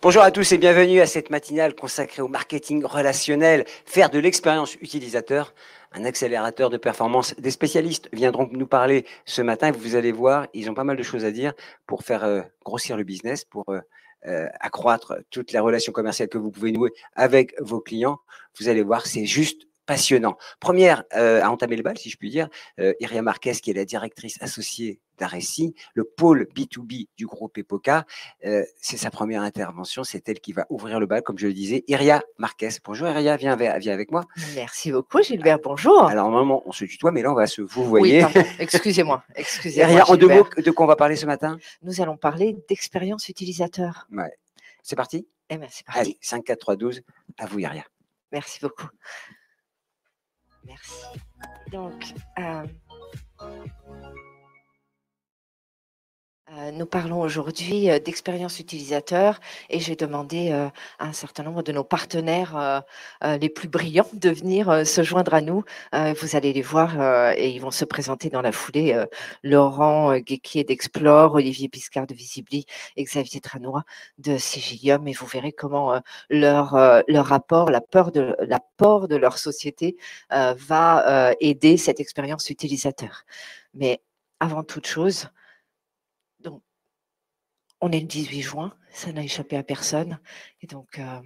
Bonjour à tous et bienvenue à cette matinale consacrée au marketing relationnel, faire de l'expérience utilisateur un accélérateur de performance. Des spécialistes viendront nous parler ce matin. Vous allez voir, ils ont pas mal de choses à dire pour faire euh, grossir le business, pour euh, euh, accroître toutes les relations commerciales que vous pouvez nouer avec vos clients. Vous allez voir, c'est juste passionnant. Première euh, à entamer le bal, si je puis dire, euh, Iria Marquez, qui est la directrice associée d'Aresi, le pôle B2B du groupe EPOCA. Euh, c'est sa première intervention, c'est elle qui va ouvrir le bal, comme je le disais. Iria Marquez, bonjour Iria, viens, viens avec moi. Merci beaucoup Gilbert, bonjour. Alors normalement, on se tutoie, mais là, on va se vous voyez. Oui, excusez-moi. Excusez Iria, en deux mots, de quoi on va parler ce matin? Nous allons parler d'expérience utilisateur. Ouais. C'est parti? Eh bien, c'est parti. Allez, 5, 4, 3, 12, à vous Iria. Merci beaucoup. Merci. Donc, euh, nous parlons aujourd'hui euh, d'expérience utilisateur et j'ai demandé à un certain nombre de nos partenaires les plus brillants de venir se joindre à nous. vous allez les voir et ils vont se présenter dans la foulée. Laurent Guéquier d'Explore, Olivier Piscard de Visibly et Xavier Tranois de Sigilium et vous verrez comment leur, leur rapport, l'apport de, l'apport de leur société va aider cette expérience utilisateur. Mais avant toute chose, on est le 18 juin, ça n'a échappé à personne. Et donc, euh,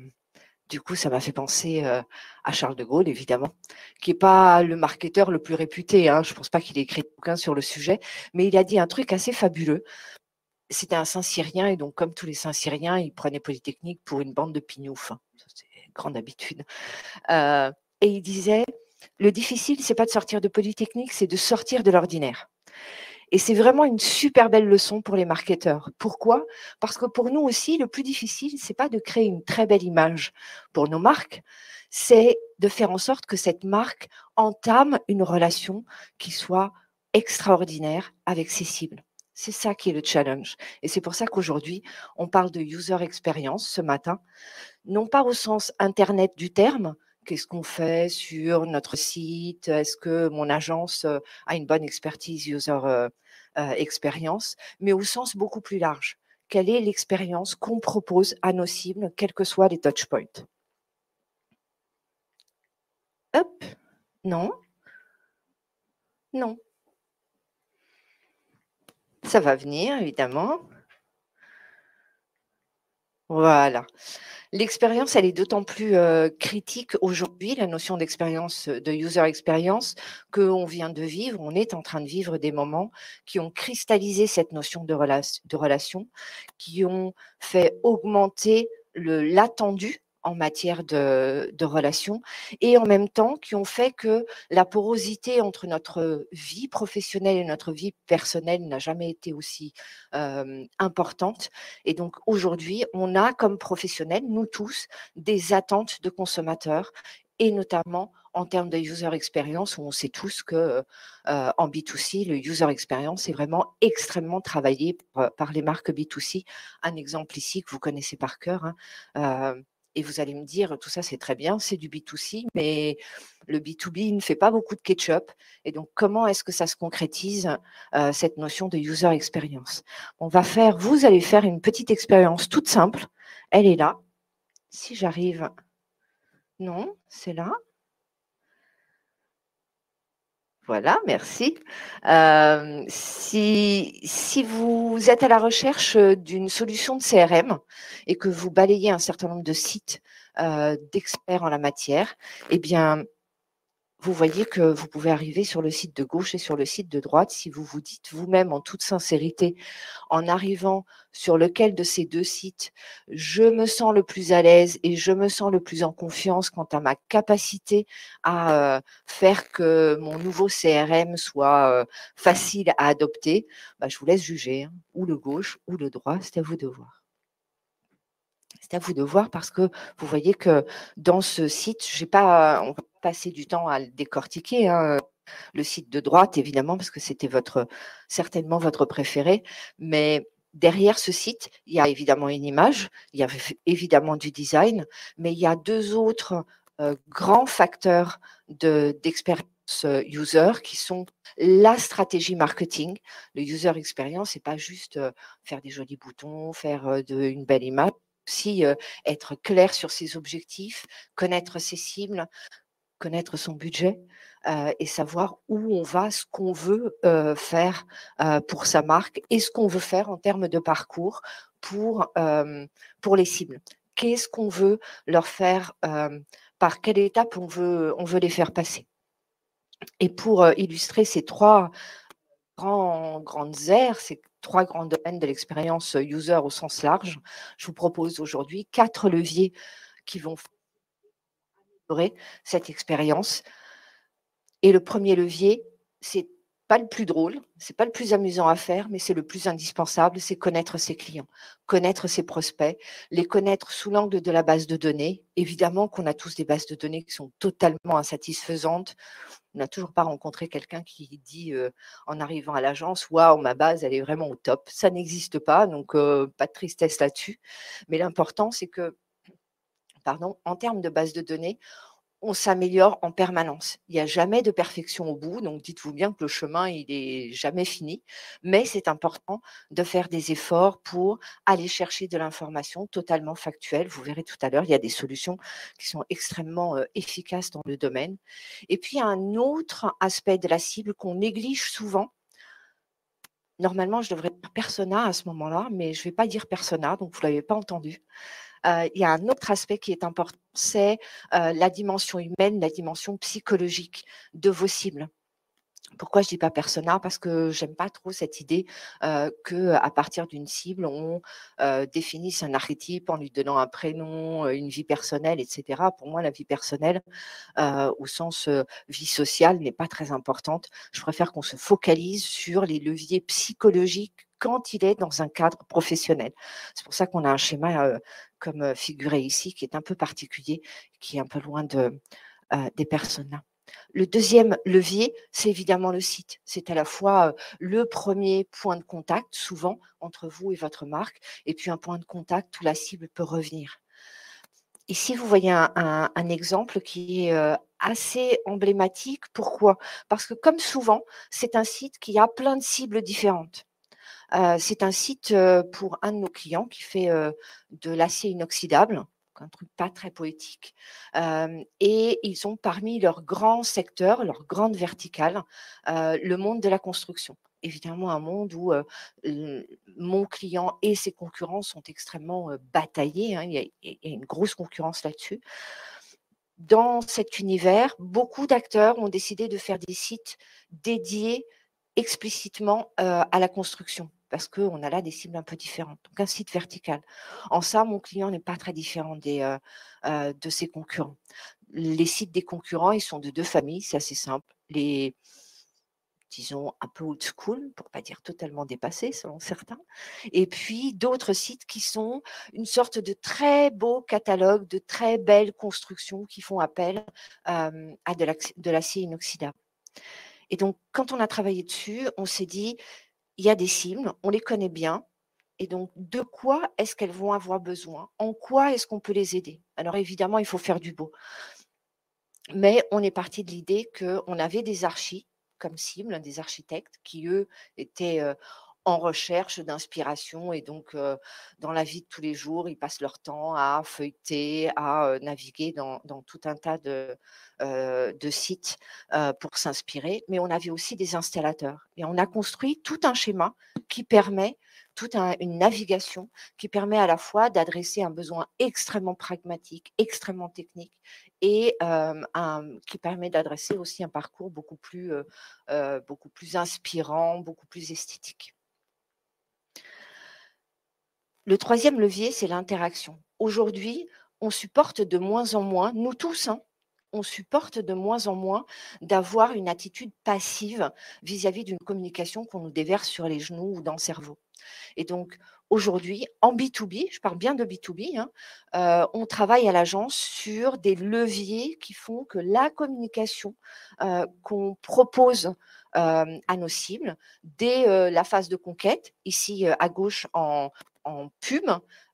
du coup, ça m'a fait penser euh, à Charles de Gaulle, évidemment, qui n'est pas le marketeur le plus réputé. Hein. Je ne pense pas qu'il ait écrit aucun sur le sujet, mais il a dit un truc assez fabuleux. C'était un Saint-Syrien, et donc, comme tous les Saint-Syriens, il prenait Polytechnique pour une bande de pignoufs. Hein. C'est grande habitude. Euh, et il disait le difficile, c'est pas de sortir de Polytechnique, c'est de sortir de l'ordinaire. Et c'est vraiment une super belle leçon pour les marketeurs. Pourquoi? Parce que pour nous aussi, le plus difficile, c'est pas de créer une très belle image pour nos marques, c'est de faire en sorte que cette marque entame une relation qui soit extraordinaire avec ses cibles. C'est ça qui est le challenge. Et c'est pour ça qu'aujourd'hui, on parle de user experience ce matin, non pas au sens Internet du terme, qu'est-ce qu'on fait sur notre site? Est-ce que mon agence euh, a une bonne expertise user euh, expérience, mais au sens beaucoup plus large. Quelle est l'expérience qu'on propose à nos cibles, quels que soient les touchpoints Hop, non, non. Ça va venir, évidemment. Voilà. L'expérience, elle est d'autant plus critique aujourd'hui, la notion d'expérience, de user experience, qu'on vient de vivre, on est en train de vivre des moments qui ont cristallisé cette notion de, de relation, qui ont fait augmenter l'attendu en matière de, relations et en même temps qui ont fait que la porosité entre notre vie professionnelle et notre vie personnelle n'a jamais été aussi euh, importante. Et donc aujourd'hui, on a comme professionnels, nous tous, des attentes de consommateurs et notamment en termes de user experience, où on sait tous que euh, en B2C, le user experience est vraiment extrêmement travaillé par, par, les marques B2C. Un exemple ici que vous connaissez par cœur, hein, euh, et vous allez me dire, tout ça c'est très bien, c'est du B2C, mais le B2B ne fait pas beaucoup de ketchup. Et donc, comment est-ce que ça se concrétise, euh, cette notion de user experience? On va faire, vous allez faire une petite expérience toute simple. Elle est là. Si j'arrive, non, c'est là. Voilà, merci. Euh, si, vous êtes à la recherche d'une solution de CRM et que vous balayez un certain nombre de sites euh, d'experts en la matière, eh bien, vous voyez que vous pouvez arriver sur le site de gauche et sur le site de droite si vous vous dites vous-même en toute sincérité, en arrivant sur lequel de ces deux sites je me sens le plus à l'aise et je me sens le plus en confiance quant à ma capacité à euh, faire que mon nouveau CRM soit euh, facile à adopter, bah, je vous laisse juger, hein, ou le gauche ou le droit, c'est à vous de voir. À vous de voir parce que vous voyez que dans ce site, j'ai pas, on va passer du temps à le décortiquer. Hein, le site de droite, évidemment, parce que c'était votre certainement votre préféré, mais derrière ce site, il y a évidemment une image, il y a évidemment du design, mais il y a deux autres euh, grands facteurs d'expérience euh, user qui sont la stratégie marketing. Le user experience, c'est pas juste euh, faire des jolis boutons, faire une belle image, aussi être clair sur ses objectifs, connaître ses cibles, connaître son budget et savoir où on va, ce qu'on veut faire pour sa marque et ce qu'on veut faire en termes de parcours pour, les cibles. Qu'est-ce qu'on veut leur faire, par quelle étape on veut les faire passer? Et pour illustrer ces trois grandes aires, ces trois grands domaines de l'expérience user au sens large, je vous propose aujourd'hui quatre leviers qui vont améliorer cette expérience. Et le premier levier, c'est pas le plus drôle, c'est pas le plus amusant à faire, mais c'est le plus indispensable, c'est connaître ses clients, connaître ses prospects, les connaître sous l'angle de la base de données. Évidemment qu'on a tous des bases de données qui sont totalement insatisfaisantes. On n'a toujours pas rencontré quelqu'un qui dit euh, en arrivant à l'agence, waouh, ma base, elle est vraiment au top. Ça n'existe pas, donc euh, pas de tristesse là-dessus. Mais l'important, c'est que, pardon, en termes de base de données, on s'améliore en permanence. Il n'y a jamais de perfection au bout, donc dites-vous bien que le chemin, il est jamais fini, mais c'est important de faire des efforts pour aller chercher de l'information totalement factuelle. Vous verrez tout à l'heure, il y a des solutions qui sont extrêmement efficaces dans le domaine. Et puis, un autre aspect de la cible qu'on néglige souvent, Normalement, je devrais dire persona à ce moment-là, mais je ne vais pas dire persona, donc vous ne l'avez pas entendu il y a un autre aspect qui est important, c'est la dimension humaine, la dimension psychologique de vos cibles. Pourquoi je dis pas persona? Parce que j'aime pas trop cette idée qu'à que à partir d'une cible, on définisse un archétype en lui donnant un prénom, une vie personnelle, etc. Pour moi, la vie personnelle, au sens vie sociale, n'est pas très importante. Je préfère qu'on se focalise sur les leviers psychologiques quand il est dans un cadre professionnel. C'est pour ça qu'on a un schéma comme figuré ici qui est un peu particulier, qui est un peu loin de, des personnes là. Le deuxième levier, c'est évidemment le site. C'est à la fois le premier point de contact, souvent, entre vous et votre marque, et puis un point de contact où la cible peut revenir. Ici, vous voyez un, exemple qui est assez emblématique. Pourquoi? Parce que comme souvent, c'est un site qui a plein de cibles différentes c'est un site pour un de nos clients qui fait de l'acier inoxydable, un truc pas très poétique. et ils ont parmi leurs grands secteurs, leurs grandes verticales, le monde de la construction. Évidemment, un monde où mon client et ses concurrents sont extrêmement bataillés. Hein, il, y a, une grosse concurrence là-dessus. Dans cet univers, beaucoup d'acteurs ont décidé de faire des sites dédiés explicitement à la construction parce qu'on a là des cibles un peu différentes. Donc un site vertical. En ça, mon client n'est pas très différent des, euh, euh, de ses concurrents. Les sites des concurrents, ils sont de deux familles, c'est assez simple. Les, disons, un peu old school, pour pas dire totalement dépassés selon certains, et puis d'autres sites qui sont une sorte de très beau catalogue, de très belles constructions qui font appel à de l'acier inoxydable. Et donc, quand on a travaillé dessus, on s'est dit, il y a des cibles, on les connaît bien. Et donc, de quoi est-ce qu'elles vont avoir besoin? En quoi est-ce qu'on peut les aider? Alors, évidemment, il faut faire du beau. Mais on est parti de l'idée qu'on avait des archis comme cible, des architectes qui, eux, étaient en recherche d'inspiration et donc dans la vie de tous les jours, ils passent leur temps à feuilleter, à naviguer dans, tout un tas de, sites pour s'inspirer. Mais on avait aussi des installateurs et on a construit tout un schéma qui permet toute une navigation qui permet à la fois d'adresser un besoin extrêmement pragmatique, extrêmement technique, et qui permet d'adresser aussi un parcours beaucoup plus, beaucoup plus inspirant, beaucoup plus esthétique. Le troisième levier, c'est l'interaction. Aujourd'hui, on supporte de moins en moins, nous tous, hein, on supporte de moins en moins d'avoir une attitude passive vis-à-vis d'une communication qu'on nous déverse sur les genoux ou dans le cerveau. Et donc, aujourd'hui, en B2B, je parle bien de B2B, hein, euh, on travaille à l'agence sur des leviers qui font que la communication euh, qu'on propose euh, à nos cibles dès la phase de conquête, ici à gauche en, en pub,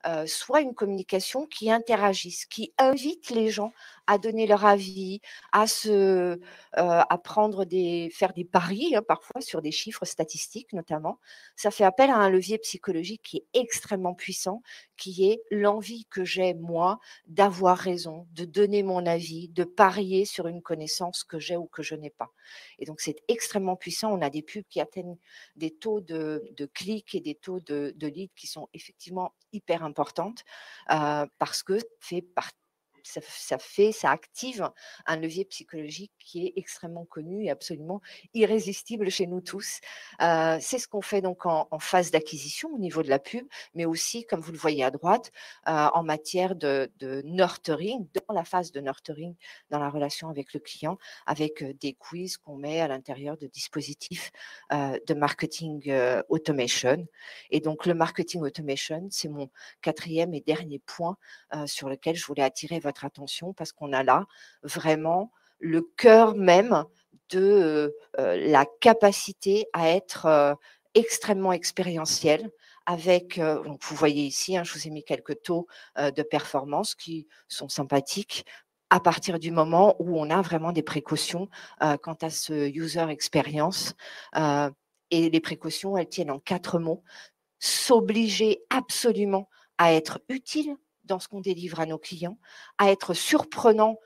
euh, soit une communication qui interagisse, qui invite les gens à donner leur avis, à se, euh, à prendre des, faire des paris hein, parfois sur des chiffres statistiques notamment. Ça fait appel à un levier psychologique qui est extrêmement puissant, qui est l'envie que j'ai moi d'avoir raison, de donner mon avis, de parier sur une connaissance que j'ai ou que je n'ai pas. Et donc c'est extrêmement puissant. On a des pubs qui atteignent des taux de, clics et des taux de, de leads qui sont effectivement hyper importantes euh, parce que fait partie ça, fait, ça active un levier psychologique qui est extrêmement connu et absolument irrésistible chez nous tous. Euh, c'est ce qu'on fait donc en, phase d'acquisition au niveau de la pub, mais aussi, comme vous le voyez à droite, euh, en matière de, nurturing, dans la phase de nurturing, dans la relation avec le client, avec euh, des quiz qu'on met à l'intérieur de dispositifs de marketing automation. Et donc, le marketing automation, c'est mon quatrième et dernier point sur lequel je voulais attirer votre attention parce qu'on a là vraiment le cœur même de la capacité à être extrêmement expérientiel avec, vous voyez ici, hein, je vous ai mis quelques taux de performance qui sont sympathiques à partir du moment où on a vraiment des précautions quant à ce user experience. et les précautions, elles tiennent en quatre mots. S'obliger absolument à être utile dans ce qu'on délivre à nos clients, à être surprenant,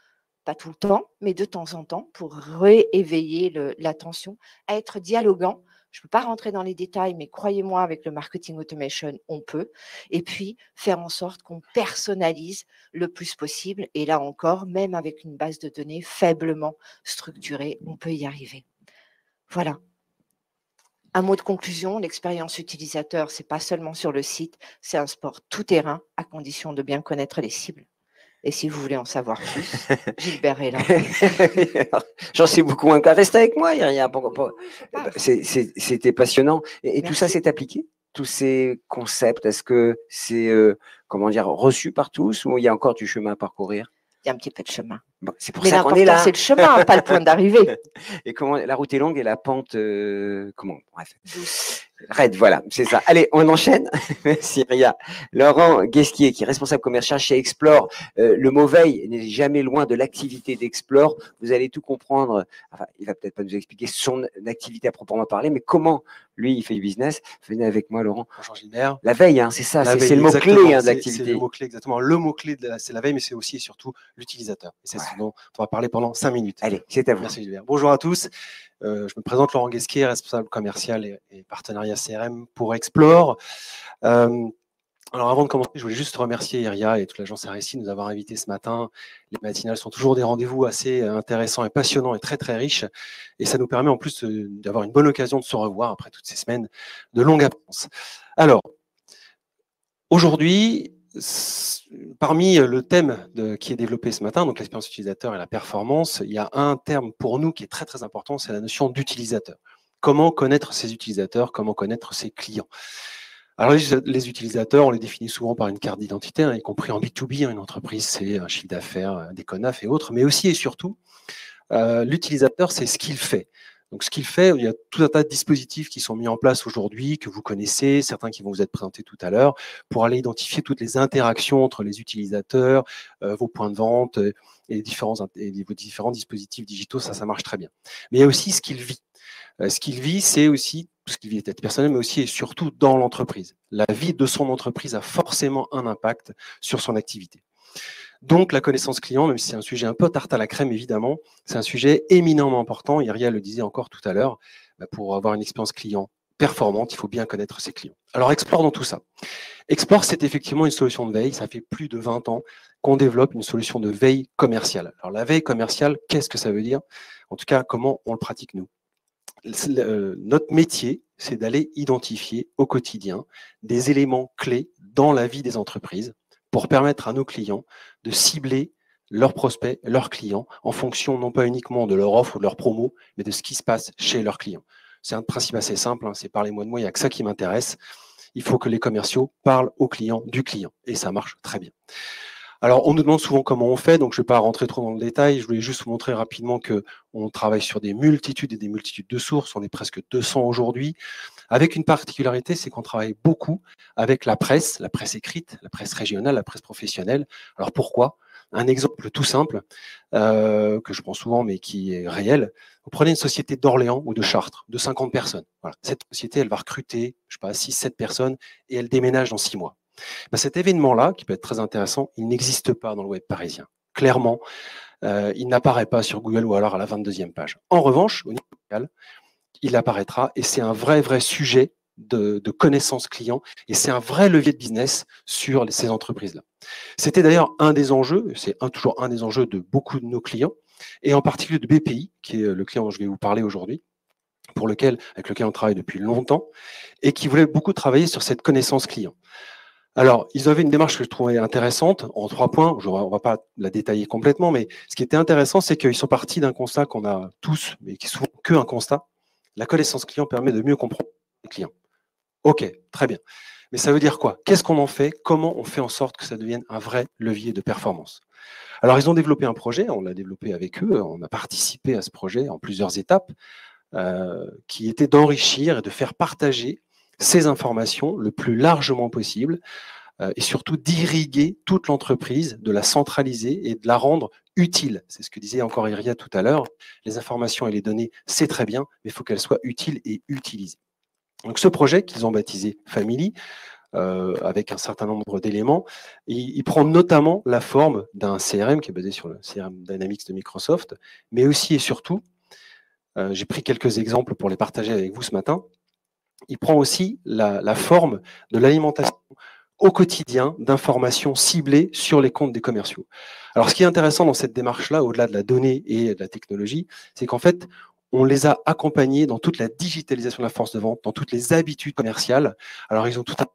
pas tout le temps, mais de temps en temps, pour rééveiller l'attention, à être dialogant. Je ne peux pas rentrer dans les détails, mais croyez-moi, avec le marketing automation, on peut. Et puis, faire en sorte qu'on personnalise le plus possible. Et là encore, même avec une base de données faiblement structurée, on peut y arriver. Voilà, un mot de conclusion, l'expérience utilisateur, c'est pas seulement sur le site, c'est un sport tout terrain à condition de bien connaître les cibles. Et si vous voulez en savoir plus, Gilbert est là. J'en sais beaucoup moins. Reste avec moi, il a rien. C'était passionnant. Et, tout ça s'est appliqué? Tous ces concepts, est-ce que c'est euh, comment dire reçu par tous ou il y a encore du chemin à parcourir? Il y a un petit peu de chemin. C'est pour ça qu'on est là. C'est le chemin, pas le point d'arrivée. Et comment la route est longue et la pente, euh, comment Bref. Red, voilà, c'est ça. Allez, on enchaîne. Merci Ria. Laurent Guesquier, qui est responsable commercial chez Explore. Euh, le veille n'est jamais loin de l'activité d'Explore. Vous allez tout comprendre. Enfin, il va peut-être pas nous expliquer son activité à proprement parler, mais comment lui, il fait du business. Venez avec moi, Laurent. Bonjour Gilbert. La veille, hein, c'est ça, c'est le mot-clé hein, de l'activité. C'est le mot-clé, exactement. Le mot-clé, c'est la veille, mais c'est aussi et surtout l'utilisateur. Et c'est ce dont on va parler pendant cinq minutes. Allez, c'est à vous. Merci Gilbert. Bonjour à tous. Euh, je me présente Laurent Guesquier, responsable commercial et, partenariat CRM pour Explore. Euh, alors avant de commencer, je voulais juste remercier Iria et toute l'agence RSI de nous avoir invités ce matin. Les matinales sont toujours des rendez-vous assez intéressants et passionnants et très très riches. Et ça nous permet en plus d'avoir une bonne occasion de se revoir après toutes ces semaines de longue absence. Alors, aujourd'hui, parmi le thème qui est développé ce matin, donc l'expérience utilisateur et la performance, il y a un terme pour nous qui est très très important, c'est la notion d'utilisateur. Comment connaître ses utilisateurs, comment connaître ses clients? Alors les, utilisateurs, on les définit souvent par une carte d'identité, hein, y compris en B2B, hein, une entreprise, c'est un chiffre d'affaires, des CONAF et autres, mais aussi et surtout, euh, l'utilisateur, c'est ce qu'il fait. Donc, ce qu'il fait, il y a tout un tas de dispositifs qui sont mis en place aujourd'hui, que vous connaissez, certains qui vont vous être présentés tout à l'heure, pour aller identifier toutes les interactions entre les utilisateurs, euh, vos points de vente euh, et, les différents, vos différents dispositifs digitaux. Ça, ça marche très bien. Mais il y a aussi ce qu'il vit. Euh, ce qu'il vit, c'est aussi ce qu'il vit peut-être personnel, mais aussi et surtout dans l'entreprise. La vie de son entreprise a forcément un impact sur son activité. Donc, la connaissance client, même si c'est un sujet un peu tarte à la crème, évidemment, c'est un sujet éminemment important. Iria le disait encore tout à l'heure, bah, pour avoir une expérience client performante, il faut bien connaître ses clients. Alors, Explore dans tout ça. Explore, c'est effectivement une solution de veille. Ça fait plus de 20 ans qu'on développe une solution de veille commerciale. Alors, la veille commerciale, qu'est-ce que ça veut dire? En tout cas, comment on le pratique nous? Notre métier, c'est d'aller identifier au quotidien des éléments clés dans la vie des entreprises pour permettre à nos clients de cibler leurs prospects, leurs clients, en fonction non pas uniquement de leur offre ou de leur promo, mais de ce qui se passe chez leurs clients. C'est un principe assez simple, hein, c'est parlez-moi de moi, il n'y a que ça qui m'intéresse. Il faut que les commerciaux parlent aux clients du client, et ça marche très bien. Alors, on nous demande souvent comment on fait, donc je ne vais pas rentrer trop dans le détail. Je voulais juste vous montrer rapidement que on travaille sur des multitudes et des multitudes de sources. On est presque 200 aujourd'hui, avec une particularité, c'est qu'on travaille beaucoup avec la presse, la presse écrite, la presse régionale, la presse professionnelle. Alors pourquoi? Un exemple tout simple, euh, que je prends souvent, mais qui est réel. Vous prenez une société d'Orléans ou de Chartres, de 50 personnes. Cette société, elle va recruter, je sais pas, 6-7 personnes et elle déménage dans 6 mois. Ben, cet événement-là, qui peut être très intéressant, il n'existe pas dans le web parisien. Clairement, euh, il n'apparaît pas sur Google ou alors à la 22e page. En revanche, au niveau local, il apparaîtra et c'est un vrai, vrai sujet de, connaissance client et c'est un vrai levier de business sur ces entreprises-là. C'était d'ailleurs un des enjeux, c'est toujours un des enjeux de beaucoup de nos clients et en particulier de BPI, qui est le client dont je vais vous parler aujourd'hui, pour lequel, avec lequel on travaille depuis longtemps et qui voulait beaucoup travailler sur cette connaissance client. Alors, ils avaient une démarche que je trouvais intéressante en trois points. on ne va pas la détailler complètement, mais ce qui était intéressant, c'est qu'ils sont partis d'un constat qu'on a tous, mais qui est souvent que un constat. La connaissance client permet de mieux comprendre les clients. Ok, très bien. Mais ça veut dire quoi? Qu'est-ce qu'on en fait? Comment on fait en sorte que ça devienne un vrai levier de performance? Alors, ils ont développé un projet, on l'a développé avec eux, on a participé à ce projet en plusieurs étapes, euh, qui était d'enrichir et de faire partager ces informations le plus largement possible euh, et surtout d'irriguer toute l'entreprise, de la centraliser et de la rendre utile. C'est ce que disait encore Iria tout à l'heure. Les informations et les données, c'est très bien, mais il faut qu'elles soient utiles et utilisées. Donc ce projet qu'ils ont baptisé Family, euh, avec un certain nombre d'éléments, il, prend notamment la forme d'un CRM qui est basé sur le CRM Dynamics de Microsoft, mais aussi et surtout, euh, j'ai pris quelques exemples pour les partager avec vous ce matin, il prend aussi la, forme de l'alimentation au quotidien d'informations ciblées sur les comptes des commerciaux. Alors, ce qui est intéressant dans cette démarche-là, au-delà de la donnée et de la technologie, c'est qu'en fait, on les a accompagnés dans toute la digitalisation de la force de vente, dans toutes les habitudes commerciales. Alors, ils ont tout un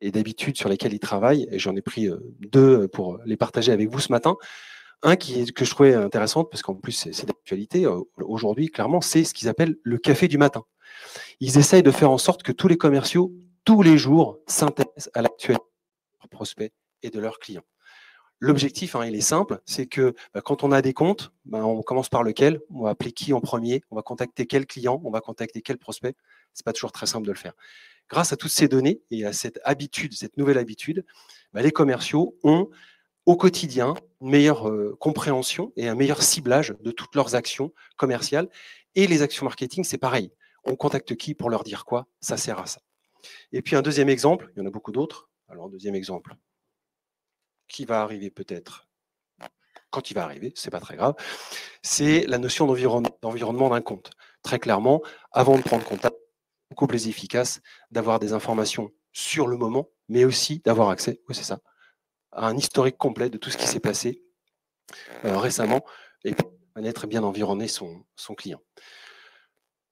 et d'habitudes sur lesquelles ils travaillent, et j'en ai pris euh, deux pour les partager avec vous ce matin. Un qui que je trouvais intéressant, parce qu'en plus c'est d'actualité euh, aujourd'hui, clairement, c'est ce qu'ils appellent le café du matin ils essayent de faire en sorte que tous les commerciaux, tous les jours, s'intéressent à l'actualité de leurs prospects et de leurs clients. L'objectif, hein, il est simple, c'est que bah, quand on a des comptes, bah, on commence par lequel, on va appeler qui en premier, on va contacter quel client, on va contacter quel prospect? C'est pas toujours très simple de le faire. Grâce à toutes ces données et à cette habitude, cette nouvelle habitude, bah, les commerciaux ont au quotidien une meilleure euh, compréhension et un meilleur ciblage de toutes leurs actions commerciales. Et les actions marketing, c'est pareil on contacte qui pour leur dire quoi? Ça sert à ça. Et puis un deuxième exemple, il y en a beaucoup d'autres. Alors, deuxième exemple, qui va arriver peut-être quand il va arriver, c'est pas très grave, c'est la notion d'environnement d'un compte. Très clairement, avant de prendre contact, beaucoup plus efficace d'avoir des informations sur le moment, mais aussi d'avoir accès, oui c'est ça, à un historique complet de tout ce qui s'est passé euh, récemment et être bien environner son client.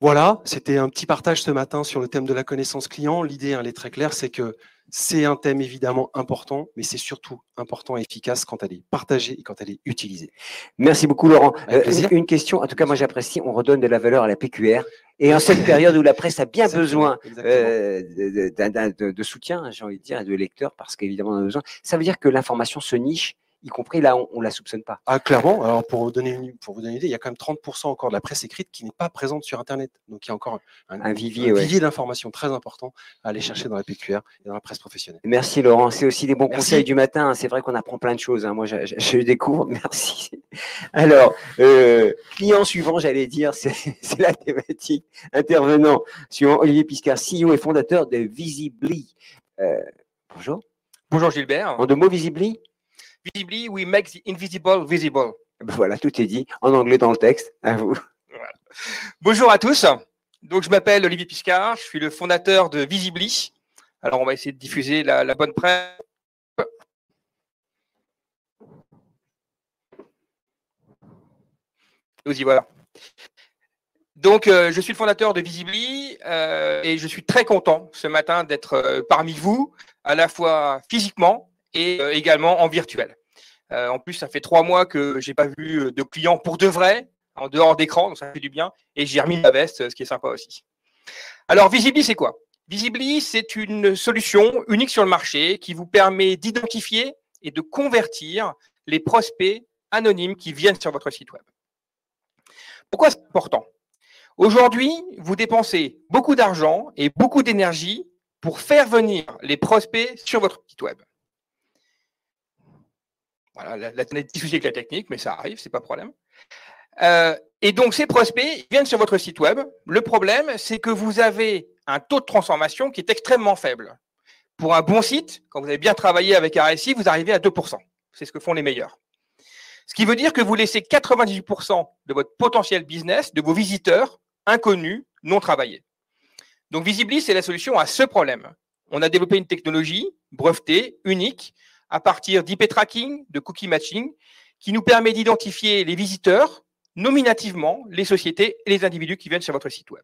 Voilà, c'était un petit partage ce matin sur le thème de la connaissance client. L'idée, hein, elle est très claire, c'est que c'est un thème évidemment important, mais c'est surtout important et efficace quand elle est partagée et quand elle est utilisée. Merci beaucoup Laurent. Euh, une question, en tout cas moi j'apprécie, on redonne de la valeur à la PQR. Et en cette période où la presse a bien besoin euh, de, de, soutien, j'ai envie de dire, et de lecteurs, parce qu'évidemment on a besoin, ça veut dire que l'information se niche y compris là, on, ne la soupçonne pas. Ah, clairement. Alors, pour vous, donner une, pour vous donner une idée, il y a quand même 30% encore de la presse écrite qui n'est pas présente sur Internet. Donc, il y a encore un, vivier, d'informations très important à aller chercher dans la PQR et dans la presse professionnelle. Merci, Laurent. C'est aussi des bons conseils du matin. C'est vrai qu'on apprend plein de choses. Hein. Moi, je, je, découvre. Merci. Alors, euh, client suivant, j'allais dire, c'est la thématique. Intervenant suivant Olivier Piscard, CEO et fondateur de Visibly. Euh, bonjour. Bonjour Gilbert. En deux mots, Visibly? Visibly, we make the invisible visible. Ben voilà, tout est dit en anglais dans le texte. À vous. Bonjour à tous. Donc, je m'appelle Olivier Piscard. Je suis le fondateur de Visibly. Alors, on va essayer de diffuser la, bonne presse. Nous y voilà. Donc, euh, je suis le fondateur de Visibly euh, et je suis très content ce matin d'être euh, parmi vous, à la fois physiquement et euh, également en virtuel. Euh, en plus, ça fait trois mois que j'ai pas vu euh, de clients pour de vrai, en dehors d'écran, donc ça fait du bien. Et j'ai remis ma veste, ce qui est sympa aussi. Alors, Visibly, c'est quoi? Visibly, c'est une solution unique sur le marché qui vous permet d'identifier et de convertir les prospects anonymes qui viennent sur votre site web. Pourquoi c'est important? Aujourd'hui, vous dépensez beaucoup d'argent et beaucoup d'énergie pour faire venir les prospects sur votre site web. Voilà, la, la, avec la technique, mais ça arrive, c'est pas problème. Euh, et donc, ces prospects viennent sur votre site web. Le problème, c'est que vous avez un taux de transformation qui est extrêmement faible. Pour un bon site, quand vous avez bien travaillé avec RSI, vous arrivez à 2%. C'est ce que font les meilleurs. Ce qui veut dire que vous laissez 98% de votre potentiel business, de vos visiteurs inconnus, non travaillés. Donc Visibly, c'est la solution à ce problème. On a développé une technologie brevetée, unique, à partir d'IP tracking, de cookie matching, qui nous permet d'identifier les visiteurs nominativement, les sociétés et les individus qui viennent sur votre site web.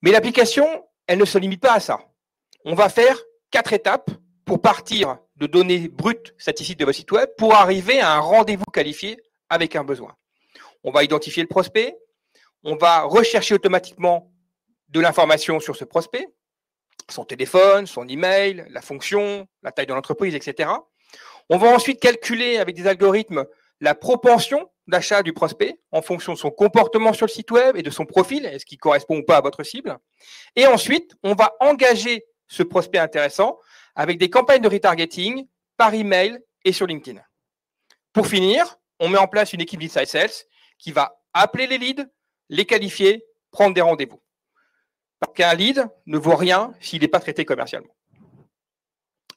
Mais l'application, elle ne se limite pas à ça. On va faire quatre étapes pour partir de données brutes statistiques de votre site web pour arriver à un rendez-vous qualifié avec un besoin. On va identifier le prospect, on va rechercher automatiquement de l'information sur ce prospect, son téléphone, son email, la fonction, la taille de l'entreprise, etc. On va ensuite calculer avec des algorithmes la propension d'achat du prospect en fonction de son comportement sur le site web et de son profil, est-ce qu'il correspond ou pas à votre cible. Et ensuite, on va engager ce prospect intéressant avec des campagnes de retargeting par email et sur LinkedIn. Pour finir, on met en place une équipe d'inside sales qui va appeler les leads, les qualifier, prendre des rendez-vous. Parce qu'un lead ne vaut rien s'il n'est pas traité commercialement.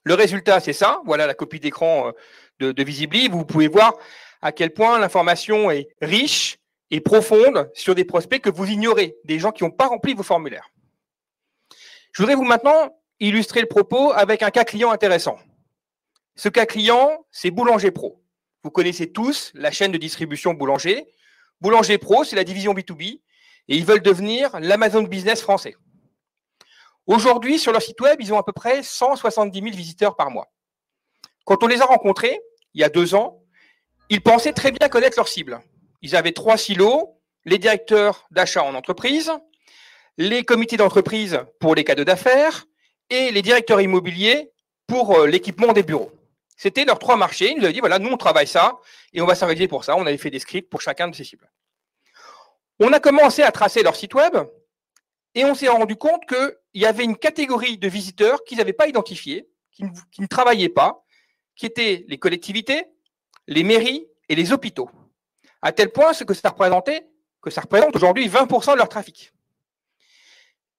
Le résultat, c'est ça. Voilà la copie d'écran euh, de, de Visibly. Vous pouvez voir à quel point l'information est riche et profonde sur des prospects que vous ignorez, des gens qui n'ont pas rempli vos formulaires. Je voudrais vous maintenant illustrer le propos avec un cas client intéressant. Ce cas client, c'est Boulanger Pro. Vous connaissez tous la chaîne de distribution Boulanger. Boulanger Pro, c'est la division B2B et ils veulent devenir l'Amazon Business français. Aujourd'hui, sur leur site web, ils ont à peu près 170 000 visiteurs par mois. Quand on les a rencontrés, il y a deux ans, ils pensaient très bien connaître leur cible. Ils avaient trois silos, les directeurs d'achat en entreprise, les comités d'entreprise pour les cadeaux d'affaires et les directeurs immobiliers pour euh, l'équipement des bureaux. C'était leurs trois marchés. Ils nous avaient dit, voilà, nous, on travaille ça et on va s'organiser pour ça. On avait fait des scripts pour chacun de ces cibles. On a commencé à tracer leur site web et on s'est rendu compte qu'il y avait une catégorie de visiteurs qu'ils n'avaient pas identifiés, qui ne, travaillaient pas, qui étaient les collectivités, les mairies et les hôpitaux. À tel point que ça représentait, que ça représente aujourd'hui 20% de leur trafic.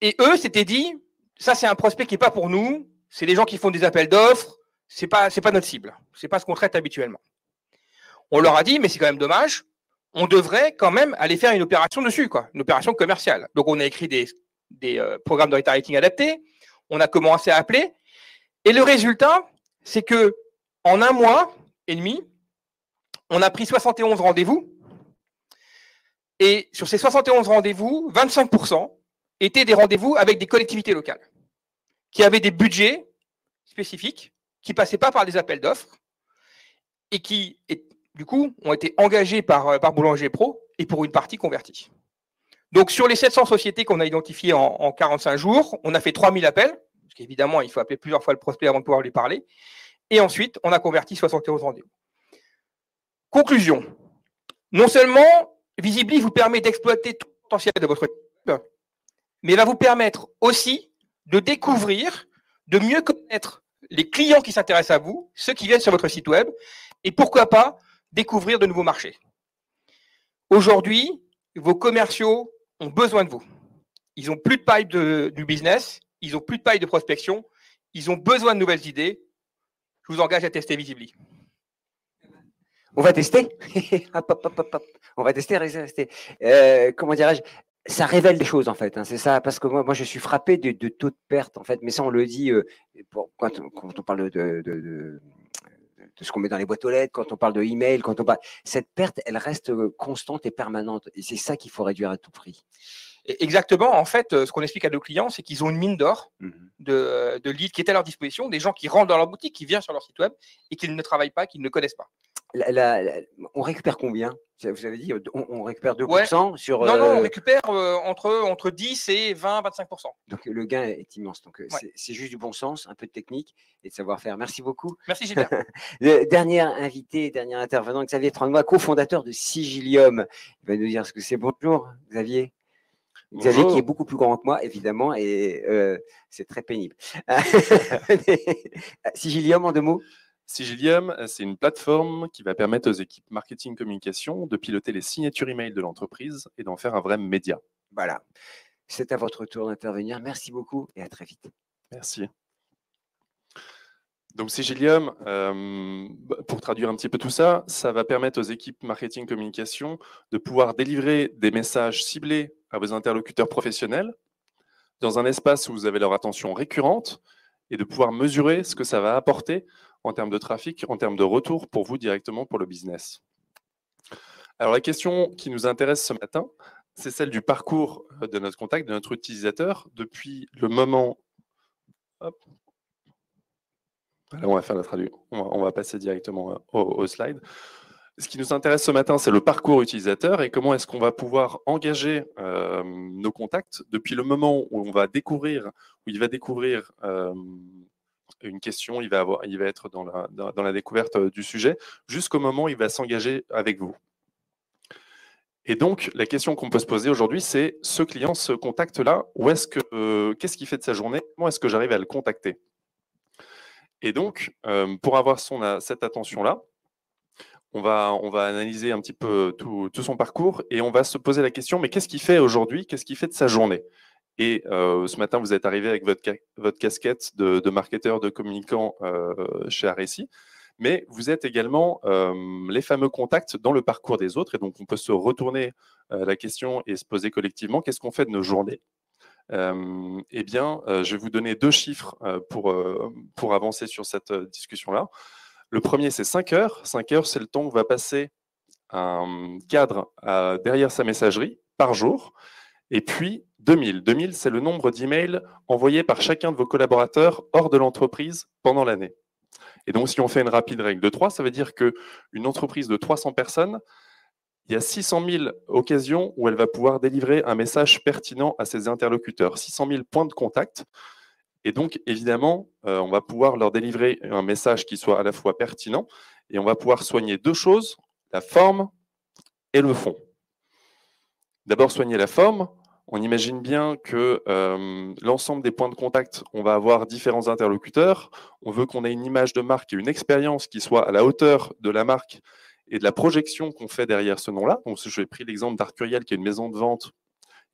Et eux s'étaient dit, ça c'est un prospect qui n'est pas pour nous, c'est des gens qui font des appels d'offres, c'est pas pas notre cible, c'est pas ce qu'on traite habituellement. On leur a dit, mais c'est quand même dommage, on devrait quand même aller faire une opération dessus, quoi, une opération commerciale. Donc on a écrit des, euh, programmes de retargeting adaptés, on a commencé à appeler, et le résultat, c'est que en un mois et demi, on a pris 71 rendez-vous, et sur ces 71 rendez-vous, 25% étaient des rendez-vous avec des collectivités locales, qui avaient des budgets spécifiques, qui passaient pas par des appels d'offres, et qui du coup, ont été engagés par, euh, par Boulanger Pro et pour une partie convertie. Donc, sur les 700 sociétés qu'on a identifiées en, 45 jours, on a fait 3000 appels, parce qu'évidemment, il faut appeler plusieurs fois le prospect avant de pouvoir lui parler. Et ensuite, on a converti 71 rendez-vous. Conclusion. Non seulement Visibly vous permet d'exploiter tout le potentiel de votre équipe, mais va vous permettre aussi de découvrir, de mieux connaître les clients qui s'intéressent à vous, ceux qui viennent sur votre site web, et pourquoi pas découvrir de nouveaux marchés. Aujourd'hui, vos commerciaux ont besoin de vous. Ils n'ont plus de pipe du business, ils n'ont plus de pipe de prospection, ils ont besoin de nouvelles idées. Je vous engage à tester Visibly. On va tester On va tester, rester. Euh, comment dirais-je? Ça révèle des choses en fait, hein, c'est ça, parce que moi, je suis frappé de, taux de perte en fait, mais ça on le dit euh, quand, on parle de ce qu'on met dans les boîtes aux lettres, quand on parle de email, quand on parle. Cette perte, elle reste euh, constante et permanente. Et c'est ça qu'il faut réduire à tout prix. Exactement. En fait, euh, ce qu'on explique à nos clients, c'est qu'ils ont une mine d'or mmh de, de leads qui est à leur disposition, des gens qui rentrent dans leur boutique, qui viennent sur leur site web et qu'ils ne travaillent pas, qu'ils ne connaissent pas. On récupère combien? Vous avez dit, on, récupère 2% sur. Non, non, on récupère entre, entre 10 et 20, 25%. Donc le gain est immense. Donc c'est juste du bon sens, un peu de technique et de savoir-faire. Merci beaucoup. Merci Gilbert. dernier invité, dernier intervenant, Xavier Tranglois, cofondateur de Sigilium. Il va nous dire ce que c'est. Bonjour, Xavier. Xavier qui est beaucoup plus grand que moi, évidemment, et c'est très pénible. Sigilium en deux mots? Sigilium, c'est une plateforme qui va permettre aux équipes marketing communication de piloter les signatures email de l'entreprise et d'en faire un vrai média. Voilà. C'est à votre tour d'intervenir. Merci beaucoup et à très vite. Merci. Donc Sigilium, euh, pour traduire un petit peu tout ça, ça va permettre aux équipes marketing communication de pouvoir délivrer des messages ciblés à vos interlocuteurs professionnels dans un espace où vous avez leur attention récurrente et de pouvoir mesurer ce que ça va apporter en termes de trafic, en termes de retour pour vous directement pour le business? Alors la question qui nous intéresse ce matin, c'est celle du parcours de notre contact, de notre utilisateur, depuis le moment... on va faire la traduction, on va, passer directement au, au slide. Ce qui nous intéresse ce matin, c'est le parcours utilisateur et comment est-ce qu'on va pouvoir engager euh, nos contacts depuis le moment où on va découvrir, où il va découvrir euh, une question, il va, être dans la, découverte euh, du sujet, jusqu'au moment où il va s'engager avec vous. Et donc, la question qu'on peut se poser aujourd'hui, c'est ce client, ce contact-là, que, qu'est-ce qu'il fait de sa journée Comment est-ce que j'arrive à le contacter? Et donc, pour avoir cette attention-là, on va analyser un petit peu tout, son parcours et on va se poser la question, mais qu'est-ce qu'il fait aujourd'hui? Qu'est-ce qu'il fait de sa journée? Et euh, ce matin, vous êtes arrivé avec votre, votre casquette de, marketeur, de communicant euh, chez Areci, mais vous êtes également euh, les fameux contacts dans le parcours des autres. Et donc, on peut se retourner la question et se poser collectivement, qu'est-ce qu'on fait de nos journées? Eh bien, je vais vous donner deux chiffres pour, pour avancer sur cette discussion-là. Le premier, c'est 5 heures. 5 heures, c'est le temps que va passer un cadre derrière sa messagerie par jour. Et puis 2000. 2000, c'est le nombre d'emails envoyés par chacun de vos collaborateurs hors de l'entreprise pendant l'année. Et donc, si on fait une rapide règle de 3, ça veut dire qu'une entreprise de 300 personnes, il y a 600 000 occasions où elle va pouvoir délivrer un message pertinent à ses interlocuteurs, 600 000 points de contact. Et donc, évidemment, euh, on va pouvoir leur délivrer un message qui soit à la fois pertinent et on va pouvoir soigner deux choses, la forme et le fond. D'abord, soigner la forme. On imagine bien que euh, l'ensemble des points de contact, on va avoir différents interlocuteurs. On veut qu'on ait une image de marque et une expérience qui soit à la hauteur de la marque et de la projection qu'on fait derrière ce nom-là. Je vais pris l'exemple d'Arcuriel, qui est une maison de vente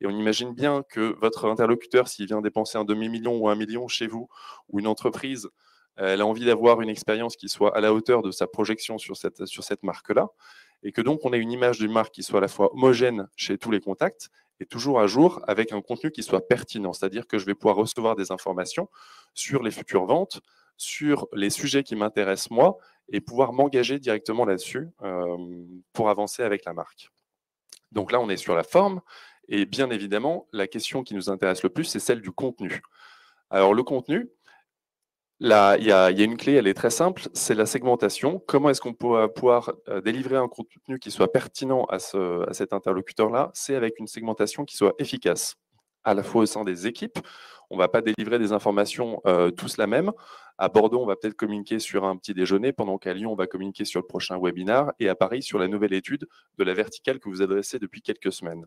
et on imagine bien que votre interlocuteur, s'il vient dépenser un demi-million ou un million chez vous, ou une entreprise, elle a envie d'avoir une expérience qui soit à la hauteur de sa projection sur cette, sur cette marque-là, et que donc on ait une image d'une marque qui soit à la fois homogène chez tous les contacts et toujours à jour avec un contenu qui soit pertinent, c'est-à-dire que je vais pouvoir recevoir des informations sur les futures ventes, sur les sujets qui m'intéressent moi, et pouvoir m'engager directement là-dessus euh, pour avancer avec la marque. Donc là, on est sur la forme. Et bien évidemment, la question qui nous intéresse le plus, c'est celle du contenu. Alors le contenu, il y, a, une clé, elle est très simple, c'est la segmentation. Comment est-ce qu'on peut pouvoir euh, délivrer un contenu qui soit pertinent à, cet interlocuteur-là? C'est avec une segmentation qui soit efficace, à la fois au sein des équipes. On ne va pas délivrer des informations euh, tous la même. À Bordeaux, on va peut-être communiquer sur un petit déjeuner, pendant qu'à Lyon, on va communiquer sur le prochain webinar, et à Paris, sur la nouvelle étude de la verticale que vous adressez depuis quelques semaines.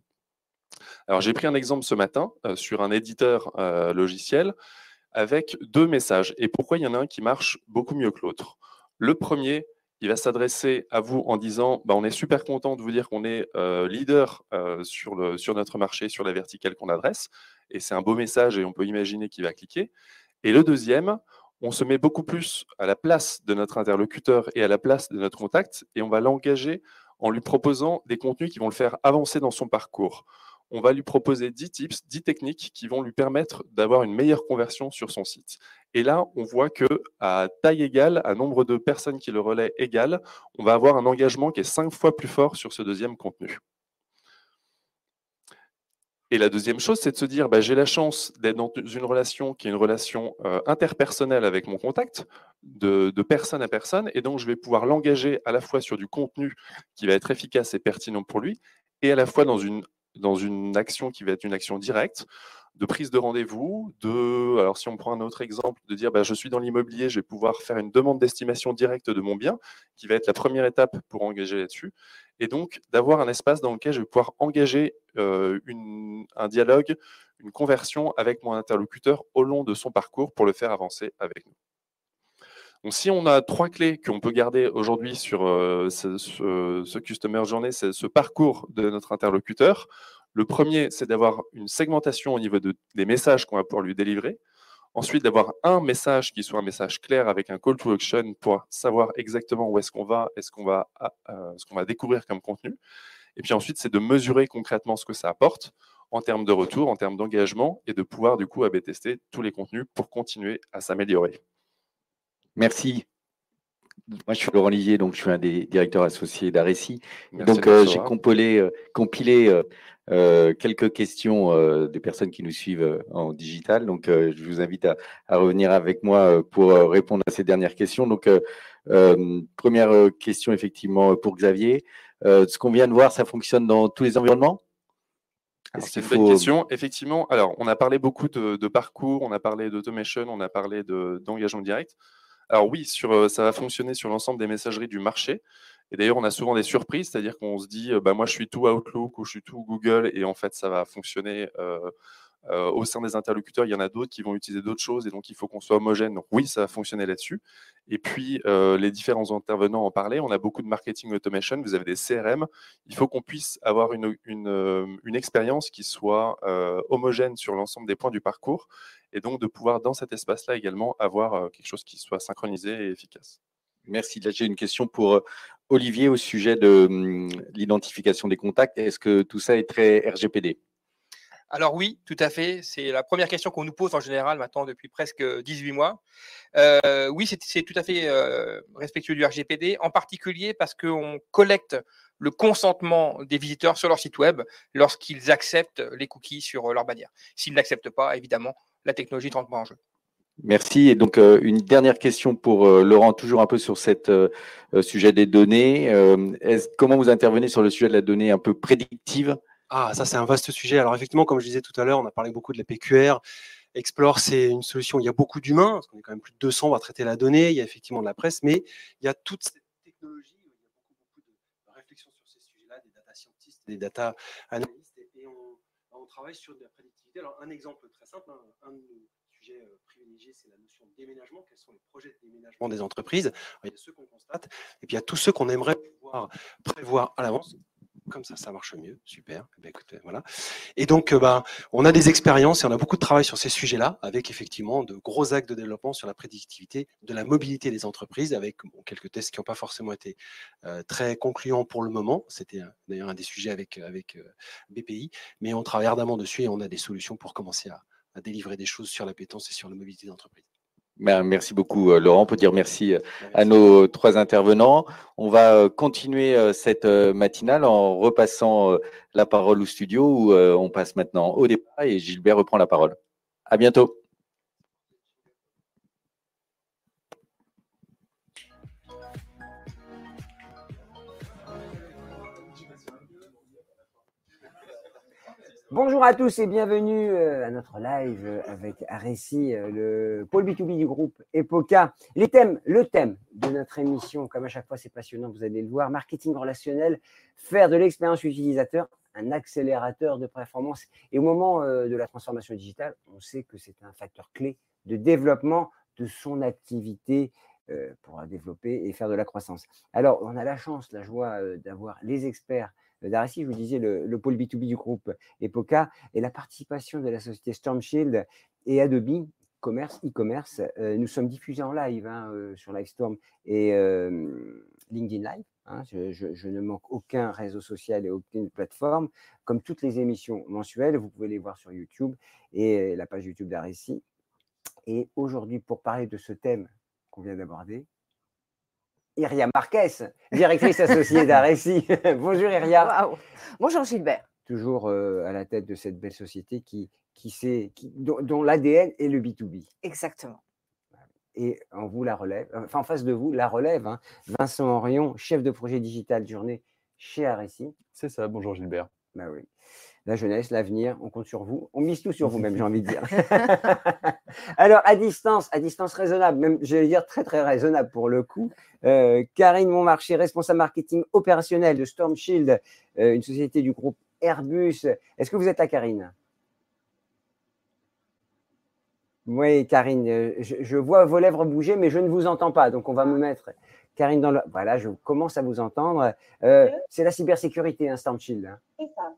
Alors j'ai pris un exemple ce matin euh, sur un éditeur logiciel avec deux messages. Et pourquoi il y en a un qui marche beaucoup mieux que l'autre? Le premier, il va s'adresser à vous en disant bah, on est super content de vous dire qu'on est euh, leader sur, le, sur notre marché, sur la verticale qu'on adresse. Et c'est un beau message et on peut imaginer qu'il va cliquer. Et le deuxième, on se met beaucoup plus à la place de notre interlocuteur et à la place de notre contact et on va l'engager en lui proposant des contenus qui vont le faire avancer dans son parcours on va lui proposer 10 tips, 10 techniques qui vont lui permettre d'avoir une meilleure conversion sur son site. Et là, on voit que à taille égale, à nombre de personnes qui le relaient égal, on va avoir un engagement qui est 5 fois plus fort sur ce deuxième contenu. Et la deuxième chose, c'est de se dire, bah, j'ai la chance d'être dans une relation qui est une relation euh, interpersonnelle avec mon contact, de, personne à personne, et donc je vais pouvoir l'engager à la fois sur du contenu qui va être efficace et pertinent pour lui, et à la fois dans une, dans une action qui va être une action directe, de prise de rendez-vous, de, alors si on prend un autre exemple, de dire bah, je suis dans l'immobilier, je vais pouvoir faire une demande d'estimation directe de mon bien, qui va être la première étape pour engager là-dessus, et donc d'avoir un espace dans lequel je vais pouvoir engager euh, un dialogue, une conversion avec mon interlocuteur au long de son parcours pour le faire avancer avec nous. Donc, si on a trois clés qu'on peut garder aujourd'hui sur euh, ce, Customer Journey, c'est ce parcours de notre interlocuteur. Le premier, c'est d'avoir une segmentation au niveau des messages qu'on va pouvoir lui délivrer. Ensuite, d'avoir un message qui soit un message clair avec un call to action pour savoir exactement où est-ce qu'on va et ce qu'on va, euh, ce qu'on va découvrir comme contenu. Et puis ensuite, c'est de mesurer concrètement ce que ça apporte en termes de retour, en termes d'engagement et de pouvoir du coup AB tester tous les contenus pour continuer à s'améliorer. Merci. Moi, je suis Laurent Livier, donc je suis un des directeurs associés d'Aréci. Donc, euh, j'ai compilé, euh, compilé euh, quelques questions des personnes qui nous suivent en digital. Donc, je vous invite à, revenir avec moi pour répondre à ces dernières questions. Donc, première question, effectivement, pour Xavier. ce qu'on vient de voir, ça fonctionne dans tous les environnements? C'est une bonne question. Effectivement, alors on a parlé beaucoup de, parcours, on a parlé d'automation, on a parlé d'engagement direct. Alors oui, ça va fonctionner sur l'ensemble des messageries du marché. Et d'ailleurs, on a souvent des surprises, c'est-à-dire qu'on se dit, bah, moi, je suis tout Outlook ou je suis tout Google, et en fait, ça va fonctionner au sein des interlocuteurs. Il y en a d'autres qui vont utiliser d'autres choses, et donc il faut qu'on soit homogène. Donc oui, ça va fonctionner là-dessus. Et puis, les différents intervenants en parlaient. On a beaucoup de marketing automation. Vous avez des CRM. Il faut qu'on puisse avoir une expérience qui soit homogène sur l'ensemble des points du parcours, et donc de pouvoir, dans cet espace-là également, avoir quelque chose qui soit synchronisé et efficace. Merci. Là, j'ai une question pour Olivier, au sujet de hum, l'identification des contacts, est-ce que tout ça est très RGPD alors oui, tout à fait. C'est la première question qu'on nous pose en général maintenant depuis presque 18 mois. Euh, oui, c'est tout à fait euh, respectueux du RGPD, en particulier parce qu'on collecte le consentement des visiteurs sur leur site web lorsqu'ils acceptent les cookies sur leur bannière. S'ils n'acceptent pas, évidemment, la technologie ne rentre pas en jeu. Merci. Et donc, euh, une dernière question pour euh, Laurent, toujours un peu sur ce euh, sujet des données. comment vous intervenez sur le sujet de la donnée un peu prédictive? Ah, ça, c'est un vaste sujet. Alors, effectivement, comme je disais tout à l'heure, on a parlé beaucoup de la PQR. Explore, c'est une solution où il y a beaucoup d'humains, parce qu'on est quand même plus de 200, on va traiter la donnée, il y a effectivement de la presse, mais il y a toute cette technologie, il y a beaucoup, beaucoup de réflexions sur ces sujets-là, des data scientists, des data analystes, et, on, travaille sur de la prédictivité. Alors, un exemple très simple, hein, un de sujet euh, privilégié, c'est la notion de déménagement. Quels sont les projets de déménagement des entreprises Il y a ceux qu'on constate, et puis il y a tous ceux qu'on aimerait pouvoir prévoir à l'avance. Comme ça, ça marche mieux. Super. Eh écoutez, voilà. Et donc, euh, bah, on a des expériences et on a beaucoup de travail sur ces sujets-là, avec effectivement de gros actes de développement sur la prédictivité de la mobilité des entreprises, avec quelques tests qui n'ont pas forcément été euh, très concluants pour le moment. C'était d'ailleurs un des sujets avec, avec BPI, mais on travaille ardemment dessus et on a des solutions pour commencer à, à délivrer des choses sur la pétence et sur la mobilité d'entreprise. Ben, merci beaucoup, euh, Laurent. On peut dire merci, euh, à nos trois intervenants. On va euh, continuer cette matinale en repassant la parole au studio où on passe maintenant au départ et Gilbert reprend la parole. À bientôt. Bonjour à tous et bienvenue euh, à notre live euh, avec Aréci, euh, le pôle B2B du groupe Epoca. Les thèmes, le thème de notre émission, comme à chaque fois c'est passionnant, vous allez le voir, marketing relationnel, faire de l'expérience utilisateur un accélérateur de performance. Et au moment de la transformation digitale, on sait que c'est un facteur clé de développement de son activité pour développer et faire de la croissance. Alors, on a la chance, la joie d'avoir les experts Darcy, je vous disais, le, pôle B2B du groupe Epoca et la participation de la société Stormshield et Adobe commerce, e-commerce. Euh, nous sommes diffusés en live hein, euh, sur Livestorm et euh, LinkedIn Live. Hein. je, ne manque aucun réseau social et aucune plateforme. Comme toutes les émissions mensuelles, vous pouvez les voir sur YouTube et la page YouTube d'Aréci. Et aujourd'hui, pour parler de ce thème qu'on vient d'aborder, Iria Marquez, directrice associée d'Aréci. Bonjour Iria. Bonjour Gilbert. toujours à la tête de cette belle société qui, qui, qui dont, l'ADN est le B2B. Exactement. Et on vous la relève, enfin en face de vous, la relève, hein. Vincent Henrion, chef de projet digital journée chez RSI. C'est ça, bonjour Gilbert. Bah oui. La jeunesse, l'avenir, on compte sur vous. On mise tout sur vous même, j'ai envie de dire. Alors, à distance, à distance raisonnable, même, j'allais dire très, très raisonnable pour le coup, euh, Karine Montmarché, responsable marketing opérationnel de Storm Shield, euh, une société du groupe Airbus. Est-ce que vous êtes là, Karine? Oui, Karine, euh, je, vois vos lèvres bouger, mais je ne vous entends pas, donc on va me mettre. Karine, dans le... voilà, je commence à vous entendre. c'est la cybersécurité, hein, Storm Shield. Hein. C'est ça.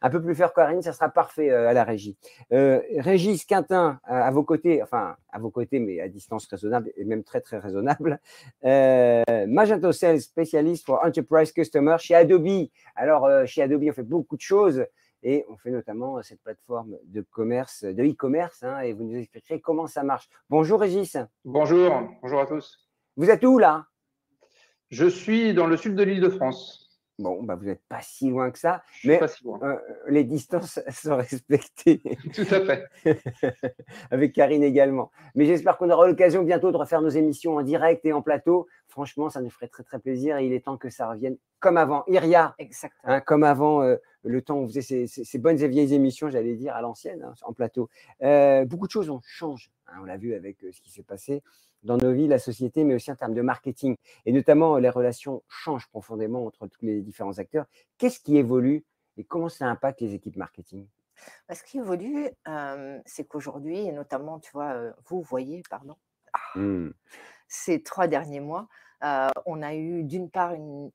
Un peu plus fort, Karine, ça sera parfait à la régie. Régis Quintin, à vos côtés, enfin à vos côtés, mais à distance raisonnable et même très très raisonnable. Magento Sales, spécialiste pour Enterprise Customer chez Adobe. Alors chez Adobe, on fait beaucoup de choses et on fait notamment cette plateforme de commerce, de e-commerce, hein, et vous nous expliquerez comment ça marche. Bonjour Régis. Bonjour, bonjour à tous. Vous êtes où là? Je suis dans le sud de l'île de France. Bon, bah, vous n'êtes pas si loin que ça, mais euh, les distances sont respectées. Tout à fait. Avec Karine également. Mais j'espère qu'on aura l'occasion bientôt de refaire nos émissions en direct et en plateau. Franchement, ça nous ferait très très plaisir et il est temps que ça revienne comme avant. Iria, Exactement. Hein, comme avant, euh, le temps où on faisait ces, bonnes et vieilles émissions, j'allais dire, à l'ancienne, hein, en plateau. Euh, beaucoup de choses ont changé. Hein, on l'a vu avec ce qui s'est passé dans nos vies, la société, mais aussi en termes de marketing. Et notamment, les relations changent profondément entre tous les différents acteurs. Qu'est-ce qui évolue et comment ça impacte les équipes marketing? Bah, Ce qui évolue, c'est qu'aujourd'hui, et notamment, tu vois, vous voyez, pardon, ah, mmh. ces trois derniers mois, on a eu d'une part une,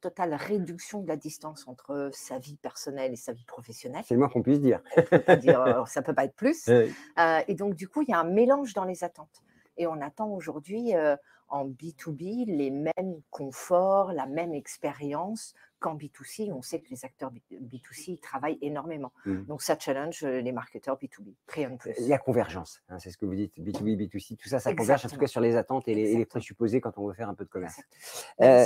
totale réduction de la distance entre sa vie personnelle et sa vie professionnelle. C'est le moins qu'on puisse dire. ça ne peut pas être plus. et donc, du coup, il y a un mélange dans les attentes. Et on attend aujourd'hui en B2B les mêmes conforts, la même expérience qu'en B2C. On sait que les acteurs B2C travaillent énormément. Mmh. Donc ça challenge les marketeurs B2B. Il y a convergence, hein, c'est ce que vous dites, B2B, B2C, tout ça, ça converge en tout cas sur les attentes et les, présupposés quand on veut faire un peu de commerce.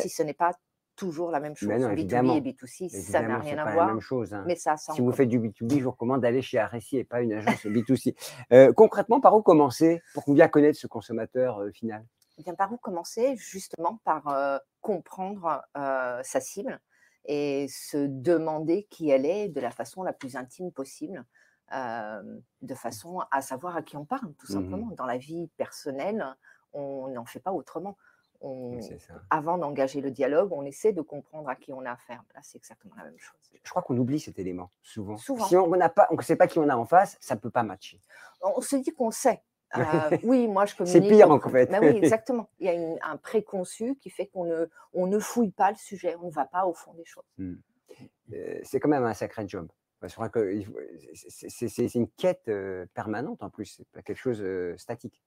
si ce n'est pas toujours la même chose. B2B et B2C, ça n'a rien à voir. La même chose, hein. Mais ça, si vous faites du B2B, je vous recommande d'aller chez RSI et pas une agence B2C. Euh, concrètement, par où commencer pour bien connaître ce consommateur euh, final? Eh bien, Par où commencer? Justement par euh, comprendre sa cible et se demander qui elle est de la façon la plus intime possible. de façon à savoir à qui on parle, tout mmh simplement. Dans la vie personnelle, on n'en fait pas autrement avant d'engager le dialogue, on essaie de comprendre à qui on a affaire. Là, c'est exactement la même chose. Je crois qu'on oublie cet élément, souvent. Si on ne sait pas qui on a en face, ça ne peut pas matcher. On se dit qu'on sait. Euh, oui, moi je communique. C'est pire en fait. Mais oui, exactement. Il y a un préconçu qui fait qu'on ne, on ne fouille pas le sujet, on ne va pas au fond des choses. Mmh. Euh, c'est quand même un sacré job. C'est une quête euh, permanente en plus, c'est pas quelque chose de statique.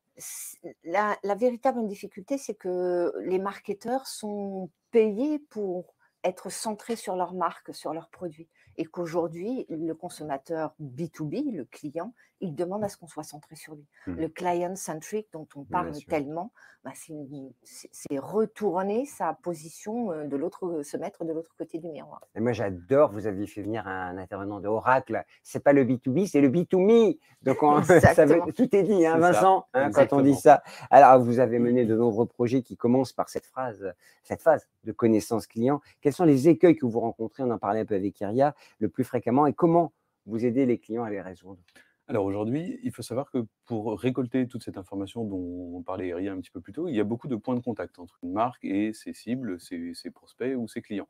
La, véritable difficulté, c'est que les marketeurs sont payés pour être centrés sur leur marque, sur leurs produits et qu'aujourd'hui, le consommateur B2B, le client, il demande à ce qu'on soit centré sur lui. Mmh. Le client-centric dont on parle tellement, bah, c'est retourner sa position euh, de l'autre, se mettre de l'autre côté du miroir. Et moi, j'adore, vous aviez fait venir un intervenant de Oracle. C'est pas le B2B, c'est le B2Me. Donc, ça tout est dit, hein, Vincent, hein, quand on dit ça. Alors, vous avez mené de nombreux projets qui commencent par cette phrase, cette phase de connaissance client. Quels sont les écueils que vous rencontrez? On en parlait un peu avec Iria le plus fréquemment et comment vous aidez les clients à les résoudre? Alors aujourd'hui, il faut savoir que pour récolter toute cette information dont on parlait un petit peu plus tôt, il y a beaucoup de points de contact entre une marque et ses cibles, ses, prospects ou ses clients.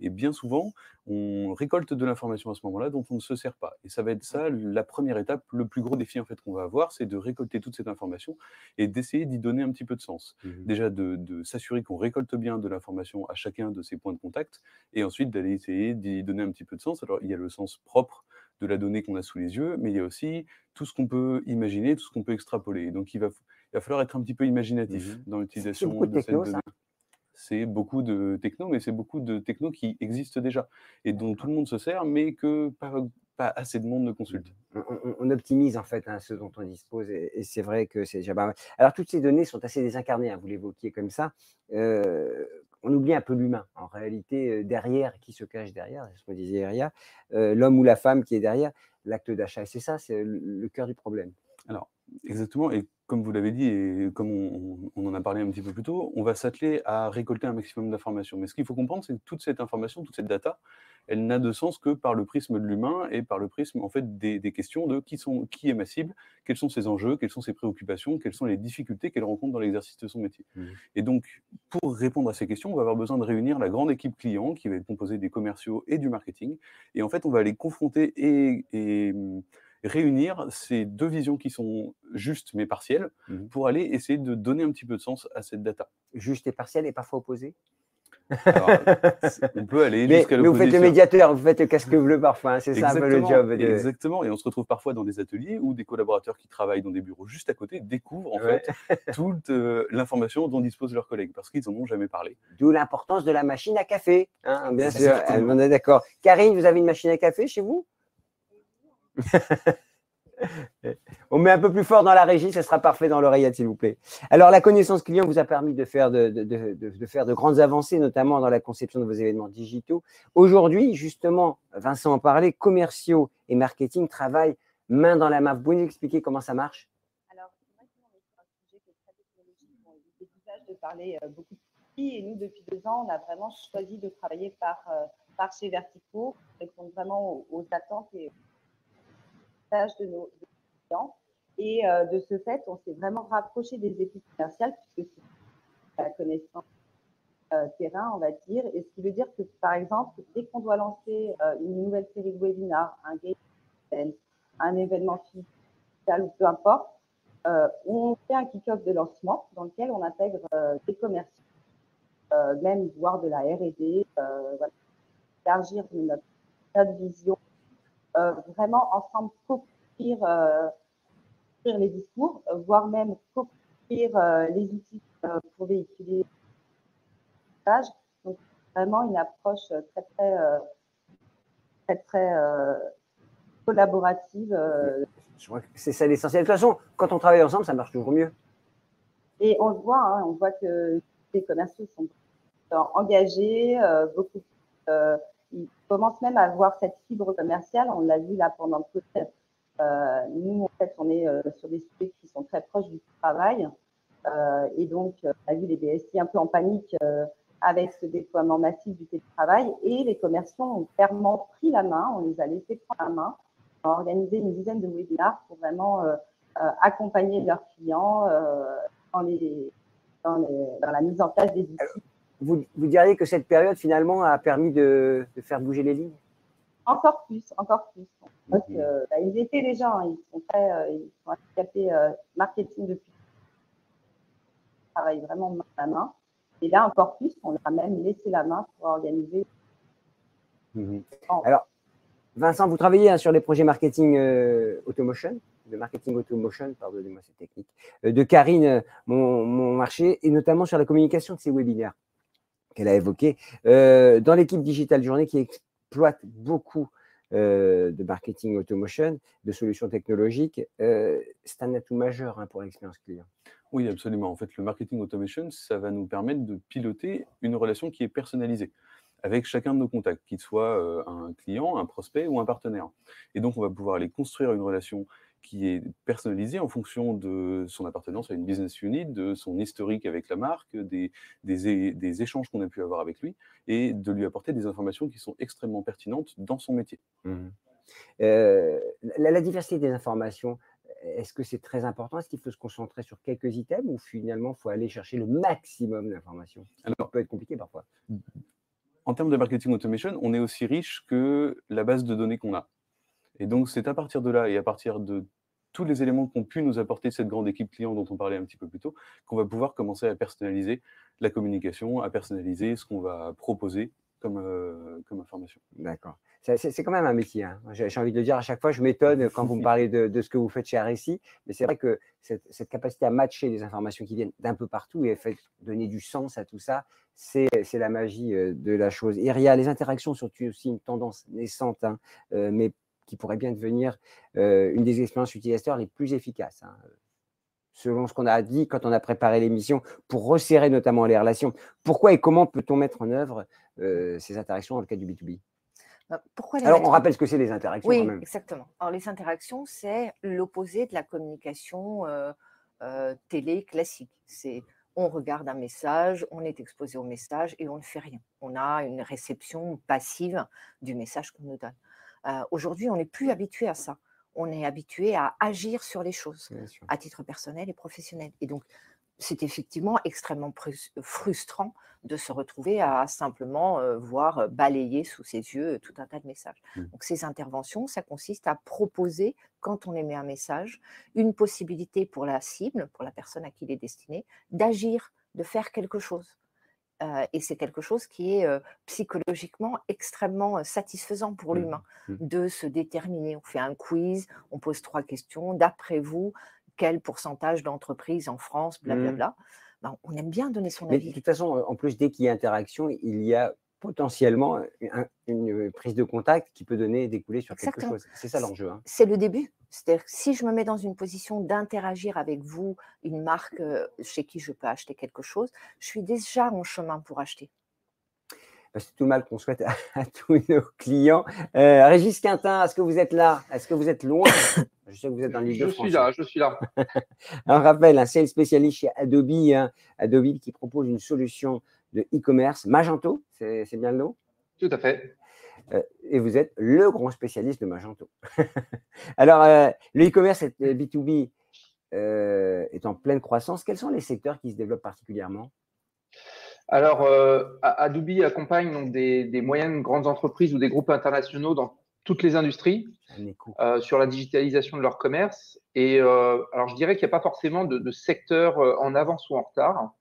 Et bien souvent, on récolte de l'information à ce moment-là dont on ne se sert pas. Et ça va être ça la première étape, le plus gros défi en fait qu'on va avoir, c'est de récolter toute cette information et d'essayer d'y donner un petit peu de sens. Mmh Déjà de, s'assurer qu'on récolte bien de l'information à chacun de ces points de contact et ensuite d'aller essayer d'y donner un petit peu de sens. Alors il y a le sens propre de la donnée qu'on a sous les yeux, mais il y a aussi tout ce qu'on peut imaginer, tout ce qu'on peut extrapoler. Donc il va, il va falloir être un petit peu imaginatif mmh dans l'utilisation de, cette donnée. C'est beaucoup de techno, mais c'est beaucoup de techno qui existent déjà et dont tout le monde se sert, mais que pas, assez de monde ne consulte. Mmh. On, optimise en fait hein, ce dont on dispose et, c'est vrai que c'est déjà pas mal. Alors toutes ces données sont assez désincarnées, hein, vous l'évoquiez comme ça. Euh, on oublie un peu l'humain. En réalité, derrière, qui se cache derrière, c'est ce qu'on disait hier, l'homme ou la femme qui est derrière l'acte d'achat. Et c'est ça, c'est le, cœur du problème. Alors, exactement. Comme vous l'avez dit, et comme on, en a parlé un petit peu plus tôt, on va s'atteler à récolter un maximum d'informations. Mais ce qu'il faut comprendre, c'est que toute cette information, toute cette data, elle n'a de sens que par le prisme de l'humain et par le prisme en fait des, questions de qui, sont, qui est ma cible, quels sont ses enjeux, quelles sont ses préoccupations, quelles sont les difficultés qu'elle rencontre dans l'exercice de son métier. Mmh. Et donc, pour répondre à ces questions, on va avoir besoin de réunir la grande équipe client qui va être composée des commerciaux et du marketing. Et en fait, on va les confronter et réunir ces deux visions qui sont justes mais partielles mmh pour aller essayer de donner un petit peu de sens à cette data. Juste et partielle et parfois opposée on peut aller jusqu'à Mais vous faites le médiateur, vous faites le casque bleu parfois, hein, c'est ça un peu le job. Exactement, et on se retrouve parfois dans des ateliers où des collaborateurs qui travaillent dans des bureaux juste à côté découvrent en fait toute euh, l'information dont disposent leurs collègues parce qu'ils n'en ont jamais parlé. D'où l'importance de la machine à café, hein, bien sûr, on est d'accord. Karine, vous avez une machine à café chez vous? On met un peu plus fort dans la régie, ça sera parfait dans l'oreillette, s'il vous plaît. Alors, la connaissance client vous a permis de faire de, faire de grandes avancées, notamment dans la conception de vos événements digitaux. Aujourd'hui, justement, Vincent en parlait, commerciaux et marketing travaillent main dans la main. Vous pouvez nous expliquer comment ça marche? Alors, vrai qu'on est un sujet qui est très technologique. On de parler euh, beaucoup de petits. Et nous, depuis deux ans, on a vraiment choisi de travailler par, euh, par chez Vertico, répondre vraiment aux attentes et de nos, clients. Et euh, de ce fait, on s'est vraiment rapproché des équipes commerciales puisque c'est la connaissance euh, terrain, on va dire. Et ce qui veut dire que, par exemple, dès qu'on doit lancer euh, une nouvelle série de webinars, un game, un événement physique ou peu importe, on fait un kick-off de lancement dans lequel on intègre des commerciaux, même voire de la R&D, voilà, élargir notre, vision vraiment ensemble co-construire euh, les discours, voire même co-construire euh, les outils pour véhiculer message. Donc, vraiment une approche très, très, très, très collaborative. Je crois que c'est ça l'essentiel. De toute façon, quand on travaille ensemble, ça marche toujours mieux. Et on le voit, hein, on voit que les commerciaux sont engagés, beaucoup ils commencent même à avoir cette fibre commerciale. On l'a vu là pendant le Covid. Euh, nous, en fait, on est euh, sur des sujets qui sont très proches du travail. Euh, et donc, on a vu les BSI un peu en panique avec ce déploiement massif du télétravail. Et les commerciaux ont clairement pris la main, on les a laissés prendre la main, on a organisé une dizaine de webinars pour vraiment accompagner leurs clients dans, les, dans, les, dans, la mise en place des outils vous, diriez que cette période, finalement, a permis de, faire bouger les lignes? Encore plus, encore plus. Parce que, bah, ils étaient déjà, hein, ils sont très, euh, ils sont handicapés euh, marketing depuis. Ils travaillent vraiment main à main. Et là, encore plus, on a même laissé la main pour organiser. Mhm. Alors, Vincent, vous travaillez hein, sur les projets marketing euh, automotion, de marketing automotion, pardonnez-moi, c'est technique, de Karine, mon, mon, marché, et notamment sur la communication de ces webinaires qu'elle a évoqué, euh, dans l'équipe Digital Journée qui exploite beaucoup euh, de marketing automotion, de solutions technologiques, euh, c'est un atout majeur hein, pour l'expérience client. Oui, absolument. En fait, le marketing automation, ça va nous permettre de piloter une relation qui est personnalisée avec chacun de nos contacts, qu'il soit un client, un prospect ou un partenaire. Et donc, on va pouvoir aller construire une relation qui est personnalisé en fonction de son appartenance à une business unit, de son historique avec la marque, des, des, échanges qu'on a pu avoir avec lui, et de lui apporter des informations qui sont extrêmement pertinentes dans son métier. Mmh. Euh, la, diversité des informations, est-ce que c'est très important? Est-ce qu'il faut se concentrer sur quelques items ou finalement il faut aller chercher le maximum d'informations? Ça peut être compliqué parfois. En termes de marketing automation, on est aussi riche que la base de données qu'on a. Et donc, c'est à partir de là et à partir de tous les éléments qu'ont pu nous apporter cette grande équipe client dont on parlait un petit peu plus tôt, qu'on va pouvoir commencer à personnaliser la communication, à personnaliser ce qu'on va proposer comme, euh, comme information. D'accord. C'est quand même un métier. Hein. J'ai envie de le dire à chaque fois, je m'étonne quand vous me parlez de, ce que vous faites chez RSI, mais c'est vrai que cette, capacité à matcher les informations qui viennent d'un peu partout et à fait donner du sens à tout ça, c'est la magie euh, de la chose. Iria, les interactions sont aussi une tendance naissante, hein, euh, mais qui pourrait bien devenir euh, une des expériences utilisateurs les plus efficaces. Hein. selon ce qu'on a dit quand on a préparé l'émission, pour resserrer notamment les relations. Pourquoi et comment peut-on mettre en œuvre euh, ces interactions dans le cas du B2B bah, Alors, on rappelle ce que c'est les interactions. Oui, quand même. exactement. Alors, les interactions, c'est l'opposé de la communication euh, euh, télé classique. C'est on regarde un message, on est exposé au message et on ne fait rien. On a une réception passive du message qu'on nous donne. Aujourd'hui, on n'est plus habitué à ça on est habitué à agir sur les choses à titre personnel et professionnel. Et donc, c'est effectivement extrêmement frustrant de se retrouver à simplement euh, voir balayer sous ses yeux tout un tas de messages. Mmh. Donc ces interventions, ça consiste à proposer, quand on émet un message, une possibilité pour la cible, pour la personne à qui il est destiné, d'agir, de faire quelque chose. Euh, et c'est quelque chose qui est euh, psychologiquement extrêmement satisfaisant pour mmh. l'humain mmh. de se déterminer. On fait un quiz, on pose trois questions. D'après vous, quel pourcentage d'entreprises en France, blablabla. Mmh. Ben, on aime bien donner son avis. de toute façon, en plus, dès qu'il y a interaction, il y a potentiellement une prise de contact qui peut donner découler sur quelque chose. C'est ça l'enjeu. Hein. C'est le début. C'est-à-dire que si je me mets dans une position d'interagir avec vous, une marque chez qui je peux acheter quelque chose, je suis déjà en chemin pour acheter. Bah, c'est tout mal qu'on souhaite à, tous nos clients. Euh, Régis Quintin, est-ce que vous êtes là? Est-ce que vous êtes loin? Je sais que vous êtes dans l'île de France. Je suis là, je suis là. Un rappel, un c'est spécialiste chez Adobe, hein, Adobe qui propose une solution de e-commerce. Magento, c'est bien le nom? Tout à fait. Euh, et vous êtes le grand spécialiste de Magento. Alors, euh, le e-commerce B2B euh, est en pleine croissance. Quels sont les secteurs qui se développent particulièrement? Alors, Adobe accompagne donc des, des, moyennes grandes entreprises ou des groupes internationaux dans toutes les industries sur la digitalisation de leur commerce. Et alors, je dirais qu'il n'y a pas forcément de, de secteur en avance ou en retard.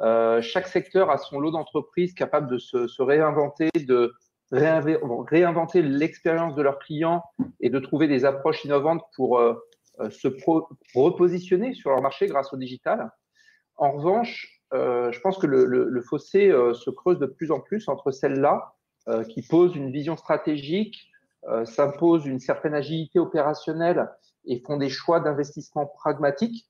Euh, chaque secteur a son lot d'entreprises capables de se, réinventer, de réinventer l'expérience de leurs clients et de trouver des approches innovantes pour euh, euh, se repositionner sur leur marché grâce au digital. En revanche, je pense que le, fossé se creuse de plus en plus entre celles-là qui posent une vision stratégique, s'imposent une certaine agilité opérationnelle et font des choix d'investissement pragmatiques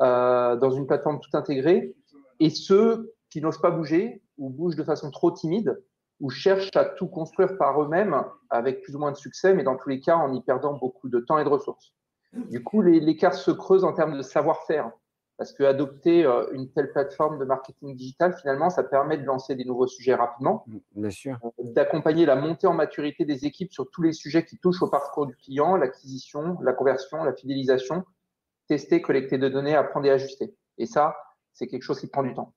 dans une plateforme tout intégrée et ceux qui n'osent pas bouger ou bougent de façon trop timide ou cherchent à tout construire par eux-mêmes avec plus ou moins de succès, mais dans tous les cas en y perdant beaucoup de temps et de ressources. Du coup, l'écart se creuse en termes de savoir-faire. Parce que adopter euh, une telle plateforme de marketing digital, finalement, ça permet de lancer des nouveaux sujets rapidement, Bien sûr. Euh, d'accompagner la montée en maturité des équipes sur tous les sujets qui touchent au parcours du client, l'acquisition, la conversion, la fidélisation, tester, collecter de données, apprendre et ajuster. Et ça, c'est quelque chose qui prend du temps.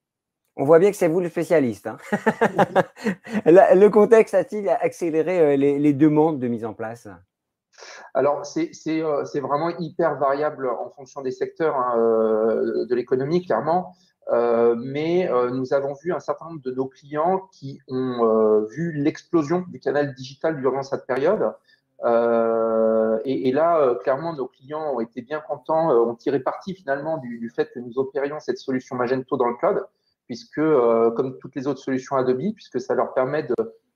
On voit bien que c'est vous le spécialiste. Hein. le contexte a-t-il accéléré euh, les, demandes de mise en place? Alors, euh, c'est vraiment hyper variable en fonction des secteurs hein, euh, de l'économie, clairement. mais nous avons vu un certain nombre de nos clients qui ont vu l'explosion du canal digital durant cette période. Euh, et, là, euh, clairement, nos clients ont été bien contents, euh, ont tiré parti finalement du, fait que nous opérions cette solution Magento dans le cloud, puisque, comme toutes les autres solutions Adobe, puisque ça leur permet de,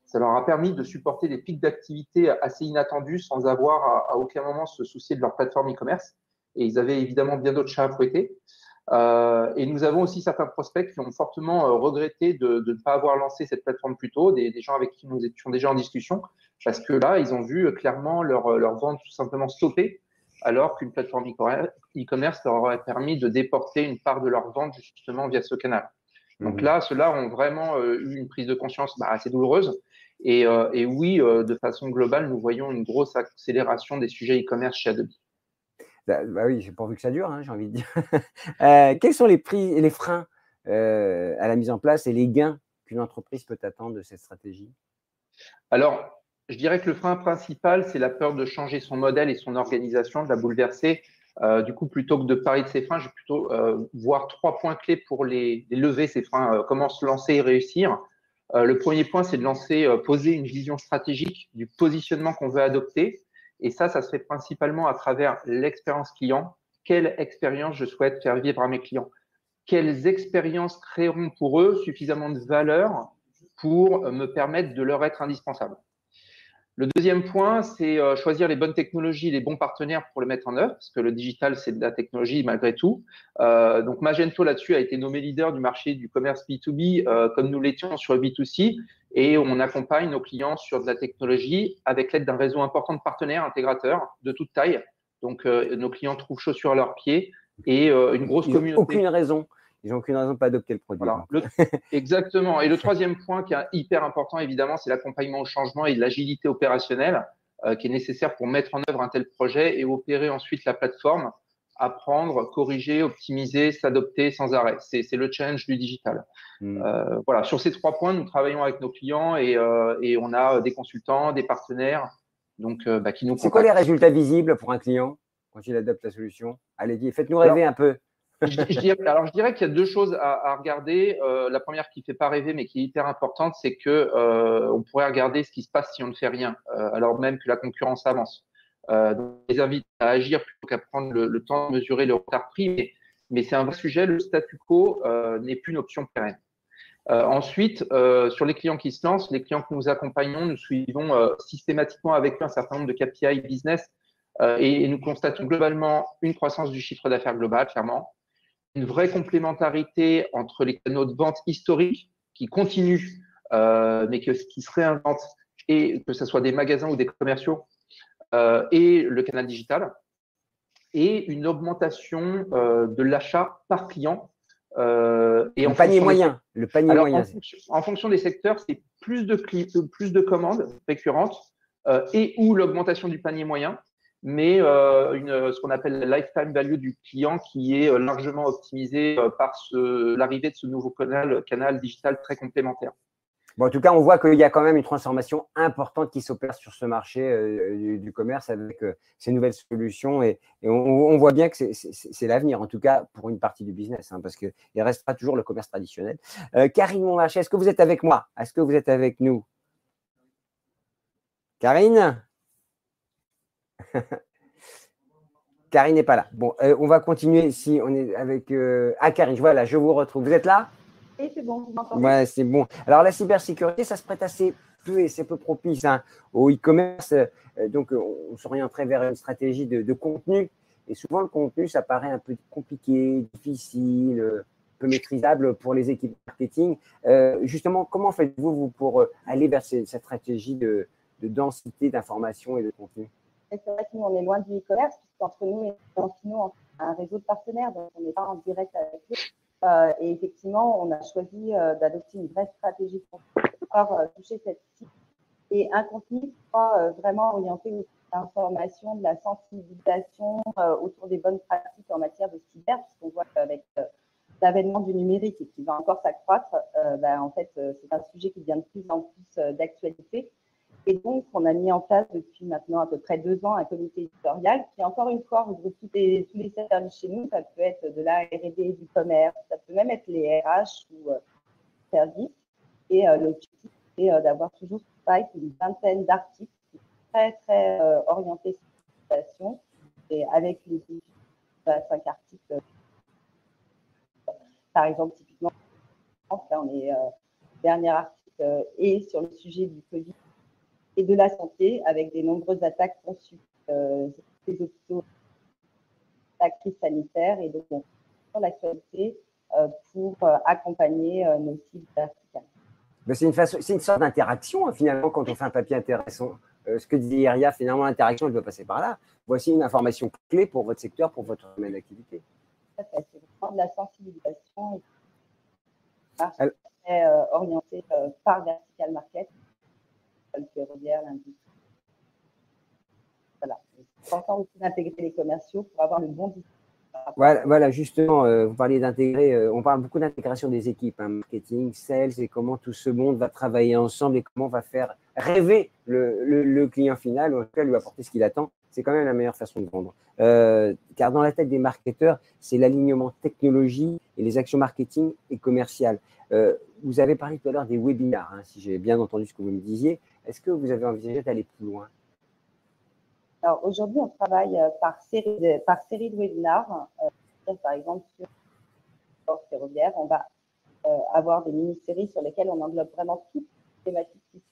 ça leur a permis de supporter des pics d'activité assez inattendus sans avoir à, aucun moment se soucier de leur plateforme e-commerce. Et ils avaient évidemment bien d'autres chats à fouetter. Euh, et nous avons aussi certains prospects qui ont fortement regretté de, de, ne pas avoir lancé cette plateforme plus tôt, des, des, gens avec qui nous étions déjà en discussion, parce que là, ils ont vu euh, clairement leur, euh, leur vente tout simplement stopper, alors qu'une plateforme e-commerce leur aurait permis de déporter une part de leur vente justement via ce canal. Donc mhm. là, ceux-là ont vraiment euh, eu une prise de conscience bah, assez douloureuse. Et, et oui, de façon globale, nous voyons une grosse accélération des sujets e-commerce chez Adobe. Bah, bah oui, j'ai pas envie que ça dure, hein, j'ai envie de dire. quels sont les prix et les freins à la mise en place et les gains qu'une entreprise peut attendre de cette stratégie? Alors, je dirais que le frein principal, c'est la peur de changer son modèle et son organisation, de la bouleverser. Euh, du coup, plutôt que de parler de ces freins, je vais plutôt euh, voir trois points clés pour les, lever, ces freins, euh, comment se lancer et réussir. Le premier point, c'est de lancer, poser une vision stratégique du positionnement qu'on veut adopter. Et ça, ça se fait principalement à travers l'expérience client. Quelle expérience je souhaite faire vivre à mes clients? Quelles expériences créeront pour eux suffisamment de valeur pour me permettre de leur être indispensable? Le deuxième point, c'est euh, choisir les bonnes technologies, les bons partenaires pour le mettre en œuvre, parce que le digital, c'est de la technologie malgré tout. Euh, donc Magento là-dessus a été nommé leader du marché du commerce B2B, euh, comme nous l'étions sur le B2C, et on accompagne nos clients sur de la technologie avec l'aide d'un réseau important de partenaires intégrateurs de toute taille. Donc nos clients trouvent chaussures à leurs pieds et une grosse communauté. Aucune raison ils n'ont aucune raison de pas adopter le produit. exactement. Et le troisième point qui est hyper important, évidemment, c'est l'accompagnement au changement et l'agilité opérationnelle euh, qui est nécessaire pour mettre en œuvre un tel projet et opérer ensuite la plateforme, apprendre, corriger, optimiser, s'adopter sans arrêt. C'est le challenge du digital. Hmm. Euh, voilà, sur ces trois points, nous travaillons avec nos clients et, euh, et on a des consultants, des partenaires donc, bah, qui nous C'est quoi les résultats visibles pour un client quand il adopte la solution? Allez, faites-nous rêver un peu alors, je dirais qu'il y a deux choses à, regarder. Euh, la première qui ne fait pas rêver, mais qui est hyper importante, c'est que euh, on pourrait regarder ce qui se passe si on ne fait rien, euh, alors même que la concurrence avance. donc, je les invite à agir plutôt qu'à prendre le, temps de mesurer le retard pris, mais, mais c'est un vrai sujet. Le statu quo n'est plus une option pérenne. ensuite, sur les clients qui se lancent, les clients que nous accompagnons, nous suivons systématiquement avec eux un certain nombre de KPI business et, et nous constatons globalement une croissance du chiffre d'affaires global, clairement, une vraie complémentarité entre les canaux de vente historiques qui continuent, euh, mais que, qui se réinventent, et que ce soit des magasins ou des commerciaux, euh, et le canal digital, et une augmentation euh, de l'achat par client. et en panier moyen. le panier moyen. En fonction, des secteurs, c'est plus de, plus de commandes récurrentes et ou l'augmentation du panier moyen mais euh, une, ce qu'on appelle la lifetime value du client qui est euh, largement optimisé euh, par l'arrivée de ce nouveau canal, digital très complémentaire. Bon, en tout cas, on voit qu'il y a quand même une transformation importante qui s'opère sur ce marché du, commerce avec ces nouvelles solutions et, on, voit bien que c'est l'avenir, en tout cas pour une partie du business, hein, parce qu'il restera toujours le commerce traditionnel. Karine Monmarché, est-ce que vous êtes avec moi? Est-ce que vous êtes avec nous? Karine? Karine n'est pas là. Bon, euh, on va continuer si on est avec. Euh, ah, Karine, voilà, je vous retrouve. Vous êtes là? Oui, c'est bon, Ouais, c'est bon. Alors, la cybersécurité, ça se prête assez peu et c'est peu propice hein, au e-commerce. Euh, donc, on s'orienterait vers une stratégie de, contenu. Et souvent, le contenu, ça paraît un peu compliqué, difficile, peu maîtrisable pour les équipes marketing. justement, comment faites-vous vous, pour aller vers cette, stratégie de, de densité d'informations et de contenu? C'est vrai que nous, on est loin du e-commerce, puisqu'entre nous et nous, on a un réseau de partenaires, donc on n'est pas en direct avec eux. Euh, et effectivement, on a choisi euh, d'adopter une vraie stratégie pour pouvoir euh, toucher cette cible. Et un contenu qui sera vraiment orienté aux l'information, de la sensibilisation autour des bonnes pratiques en matière de cyber, puisqu'on voit qu'avec l'avènement du numérique et qui va encore s'accroître, ben, en fait, c'est un sujet qui devient de plus en plus d'actualité. Et donc, on a mis en place depuis maintenant à peu près deux ans un comité éditorial qui, encore une fois, regroupe tous les, services chez nous. Ça peut être de la R&D, du commerce, ça peut même être les RH ou euh, services. Et euh, l'objectif, c'est euh, d'avoir toujours une vingtaine d'articles très, très orientés sur situation et avec les cinq articles. Par exemple, typiquement, là, on est dernier article et sur le sujet du Covid et de la santé avec des nombreuses attaques conçues euh, des hôpitaux, la crise sanitaire et donc sur l'actualité euh, pour euh, accompagner nos cibles verticales. C'est une, façon, c'est une sorte d'interaction hein, finalement quand on fait un papier intéressant. ce que dit Iria, finalement l'interaction elle doit passer par là. Voici une information clé pour votre secteur, pour votre domaine d'activité. C'est vraiment de la sensibilisation et orientée par vertical market Voilà. C'est important aussi d'intégrer les commerciaux pour avoir le bon. Voilà, voilà, justement, euh, vous parliez d'intégrer, euh, on parle beaucoup d'intégration des équipes, hein, marketing, sales, et comment tout ce monde va travailler ensemble et comment on va faire rêver le, le, client final, ou en tout cas lui apporter ce qu'il attend. C'est quand même la meilleure façon de vendre. Euh, car dans la tête des marketeurs, c'est l'alignement technologie et les actions marketing et commerciales. vous avez parlé tout à l'heure des webinars, hein, si j'ai bien entendu ce que vous me disiez. Est-ce que vous avez envisagé d'aller plus loin? Alors aujourd'hui, on travaille euh, par série de, par série de webinars. Euh, par exemple, sur le ferroviaire, on va euh, avoir des mini-séries sur lesquelles on englobe vraiment toutes les thématiques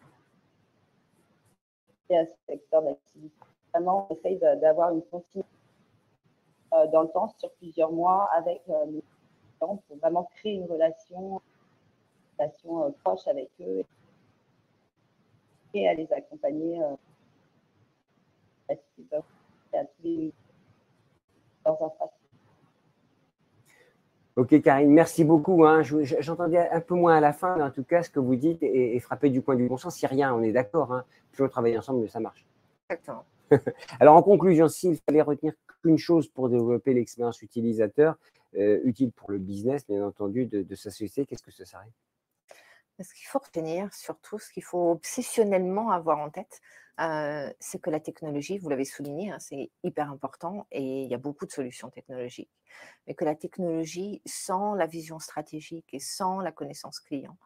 à ce secteur d'activité. Vraiment, on essaye d'avoir une continuité dans le temps, sur plusieurs mois, avec nos clients pour vraiment créer une relation, une relation proche avec eux à les accompagner à tous les leurs infrastructures. Ok, Karine, merci beaucoup. Hein. J'entendais un peu moins à la fin, mais en tout cas, ce que vous dites est, frappé du coin du bon sens. Si rien, on est d'accord. Hein. Plus on travaille ensemble, mieux ça marche. Exactement. Alors, en conclusion, s'il fallait retenir qu'une chose pour développer l'expérience utilisateur, euh, utile pour le business, bien entendu, de, de sa société, qu'est-ce que ce serait? Ce qu'il faut retenir, surtout, ce qu'il faut obsessionnellement avoir en tête, c'est que la technologie, vous l'avez souligné, hein, c'est hyper important et il y a beaucoup de solutions technologiques, mais que la technologie, sans la vision stratégique et sans la connaissance client,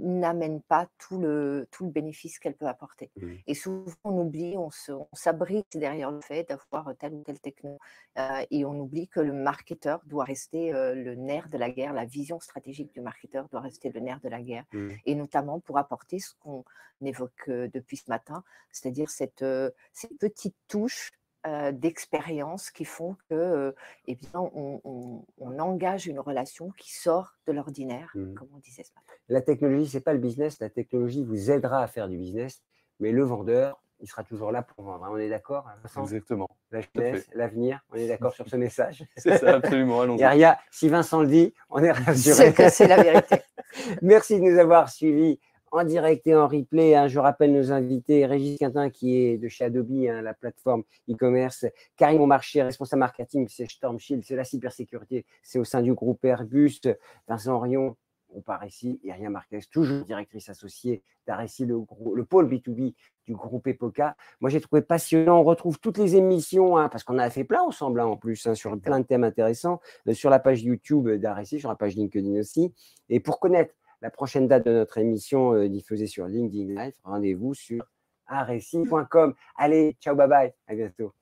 n'amène pas tout le, tout le bénéfice qu'elle peut apporter. Mmh. Et souvent, on oublie, on s'abrite derrière le fait d'avoir telle ou telle techno. Euh, et on oublie que le marketeur doit rester euh, le nerf de la guerre, la vision stratégique du marketeur doit rester le nerf de la guerre. Mmh. Et notamment pour apporter ce qu'on évoque euh, depuis ce matin, c'est-à-dire cette, ces petites touches euh, d'expériences qui font que, euh, eh bien, on, engage une relation qui sort de l'ordinaire, mmh. comme on disait ce matin. La technologie, c'est pas le business. La technologie vous aidera à faire du business, mais le vendeur, il sera toujours là pour vendre. Hein. On est d'accord Exactement. La jeunesse, l'avenir, on est d'accord sur ce message? C'est ça, absolument. Allons-y. si Vincent le dit, on est rassuré. C'est la vérité. Merci de nous avoir suivis en direct et en replay. Hein. je rappelle nos invités, Régis Quintin qui est de chez Adobe, hein, la plateforme e-commerce, Karim Marché, responsable marketing, c'est Storm Shield, c'est la cybersécurité, c'est au sein du groupe Airbus, Vincent Rion, on part ici, et Rien Marquez, toujours directrice associée d'Aressi, le, le, pôle B2B du groupe Epoca. Moi, j'ai trouvé passionnant. On retrouve toutes les émissions, hein, parce qu'on a fait plein ensemble en plus, sur plein de thèmes intéressants, euh, sur la page YouTube d'Aressi, sur la page LinkedIn aussi. Et pour connaître la prochaine date de notre émission euh, diffusée sur LinkedIn Live. Rendez-vous sur areci.com. Allez, ciao, bye bye, à bientôt.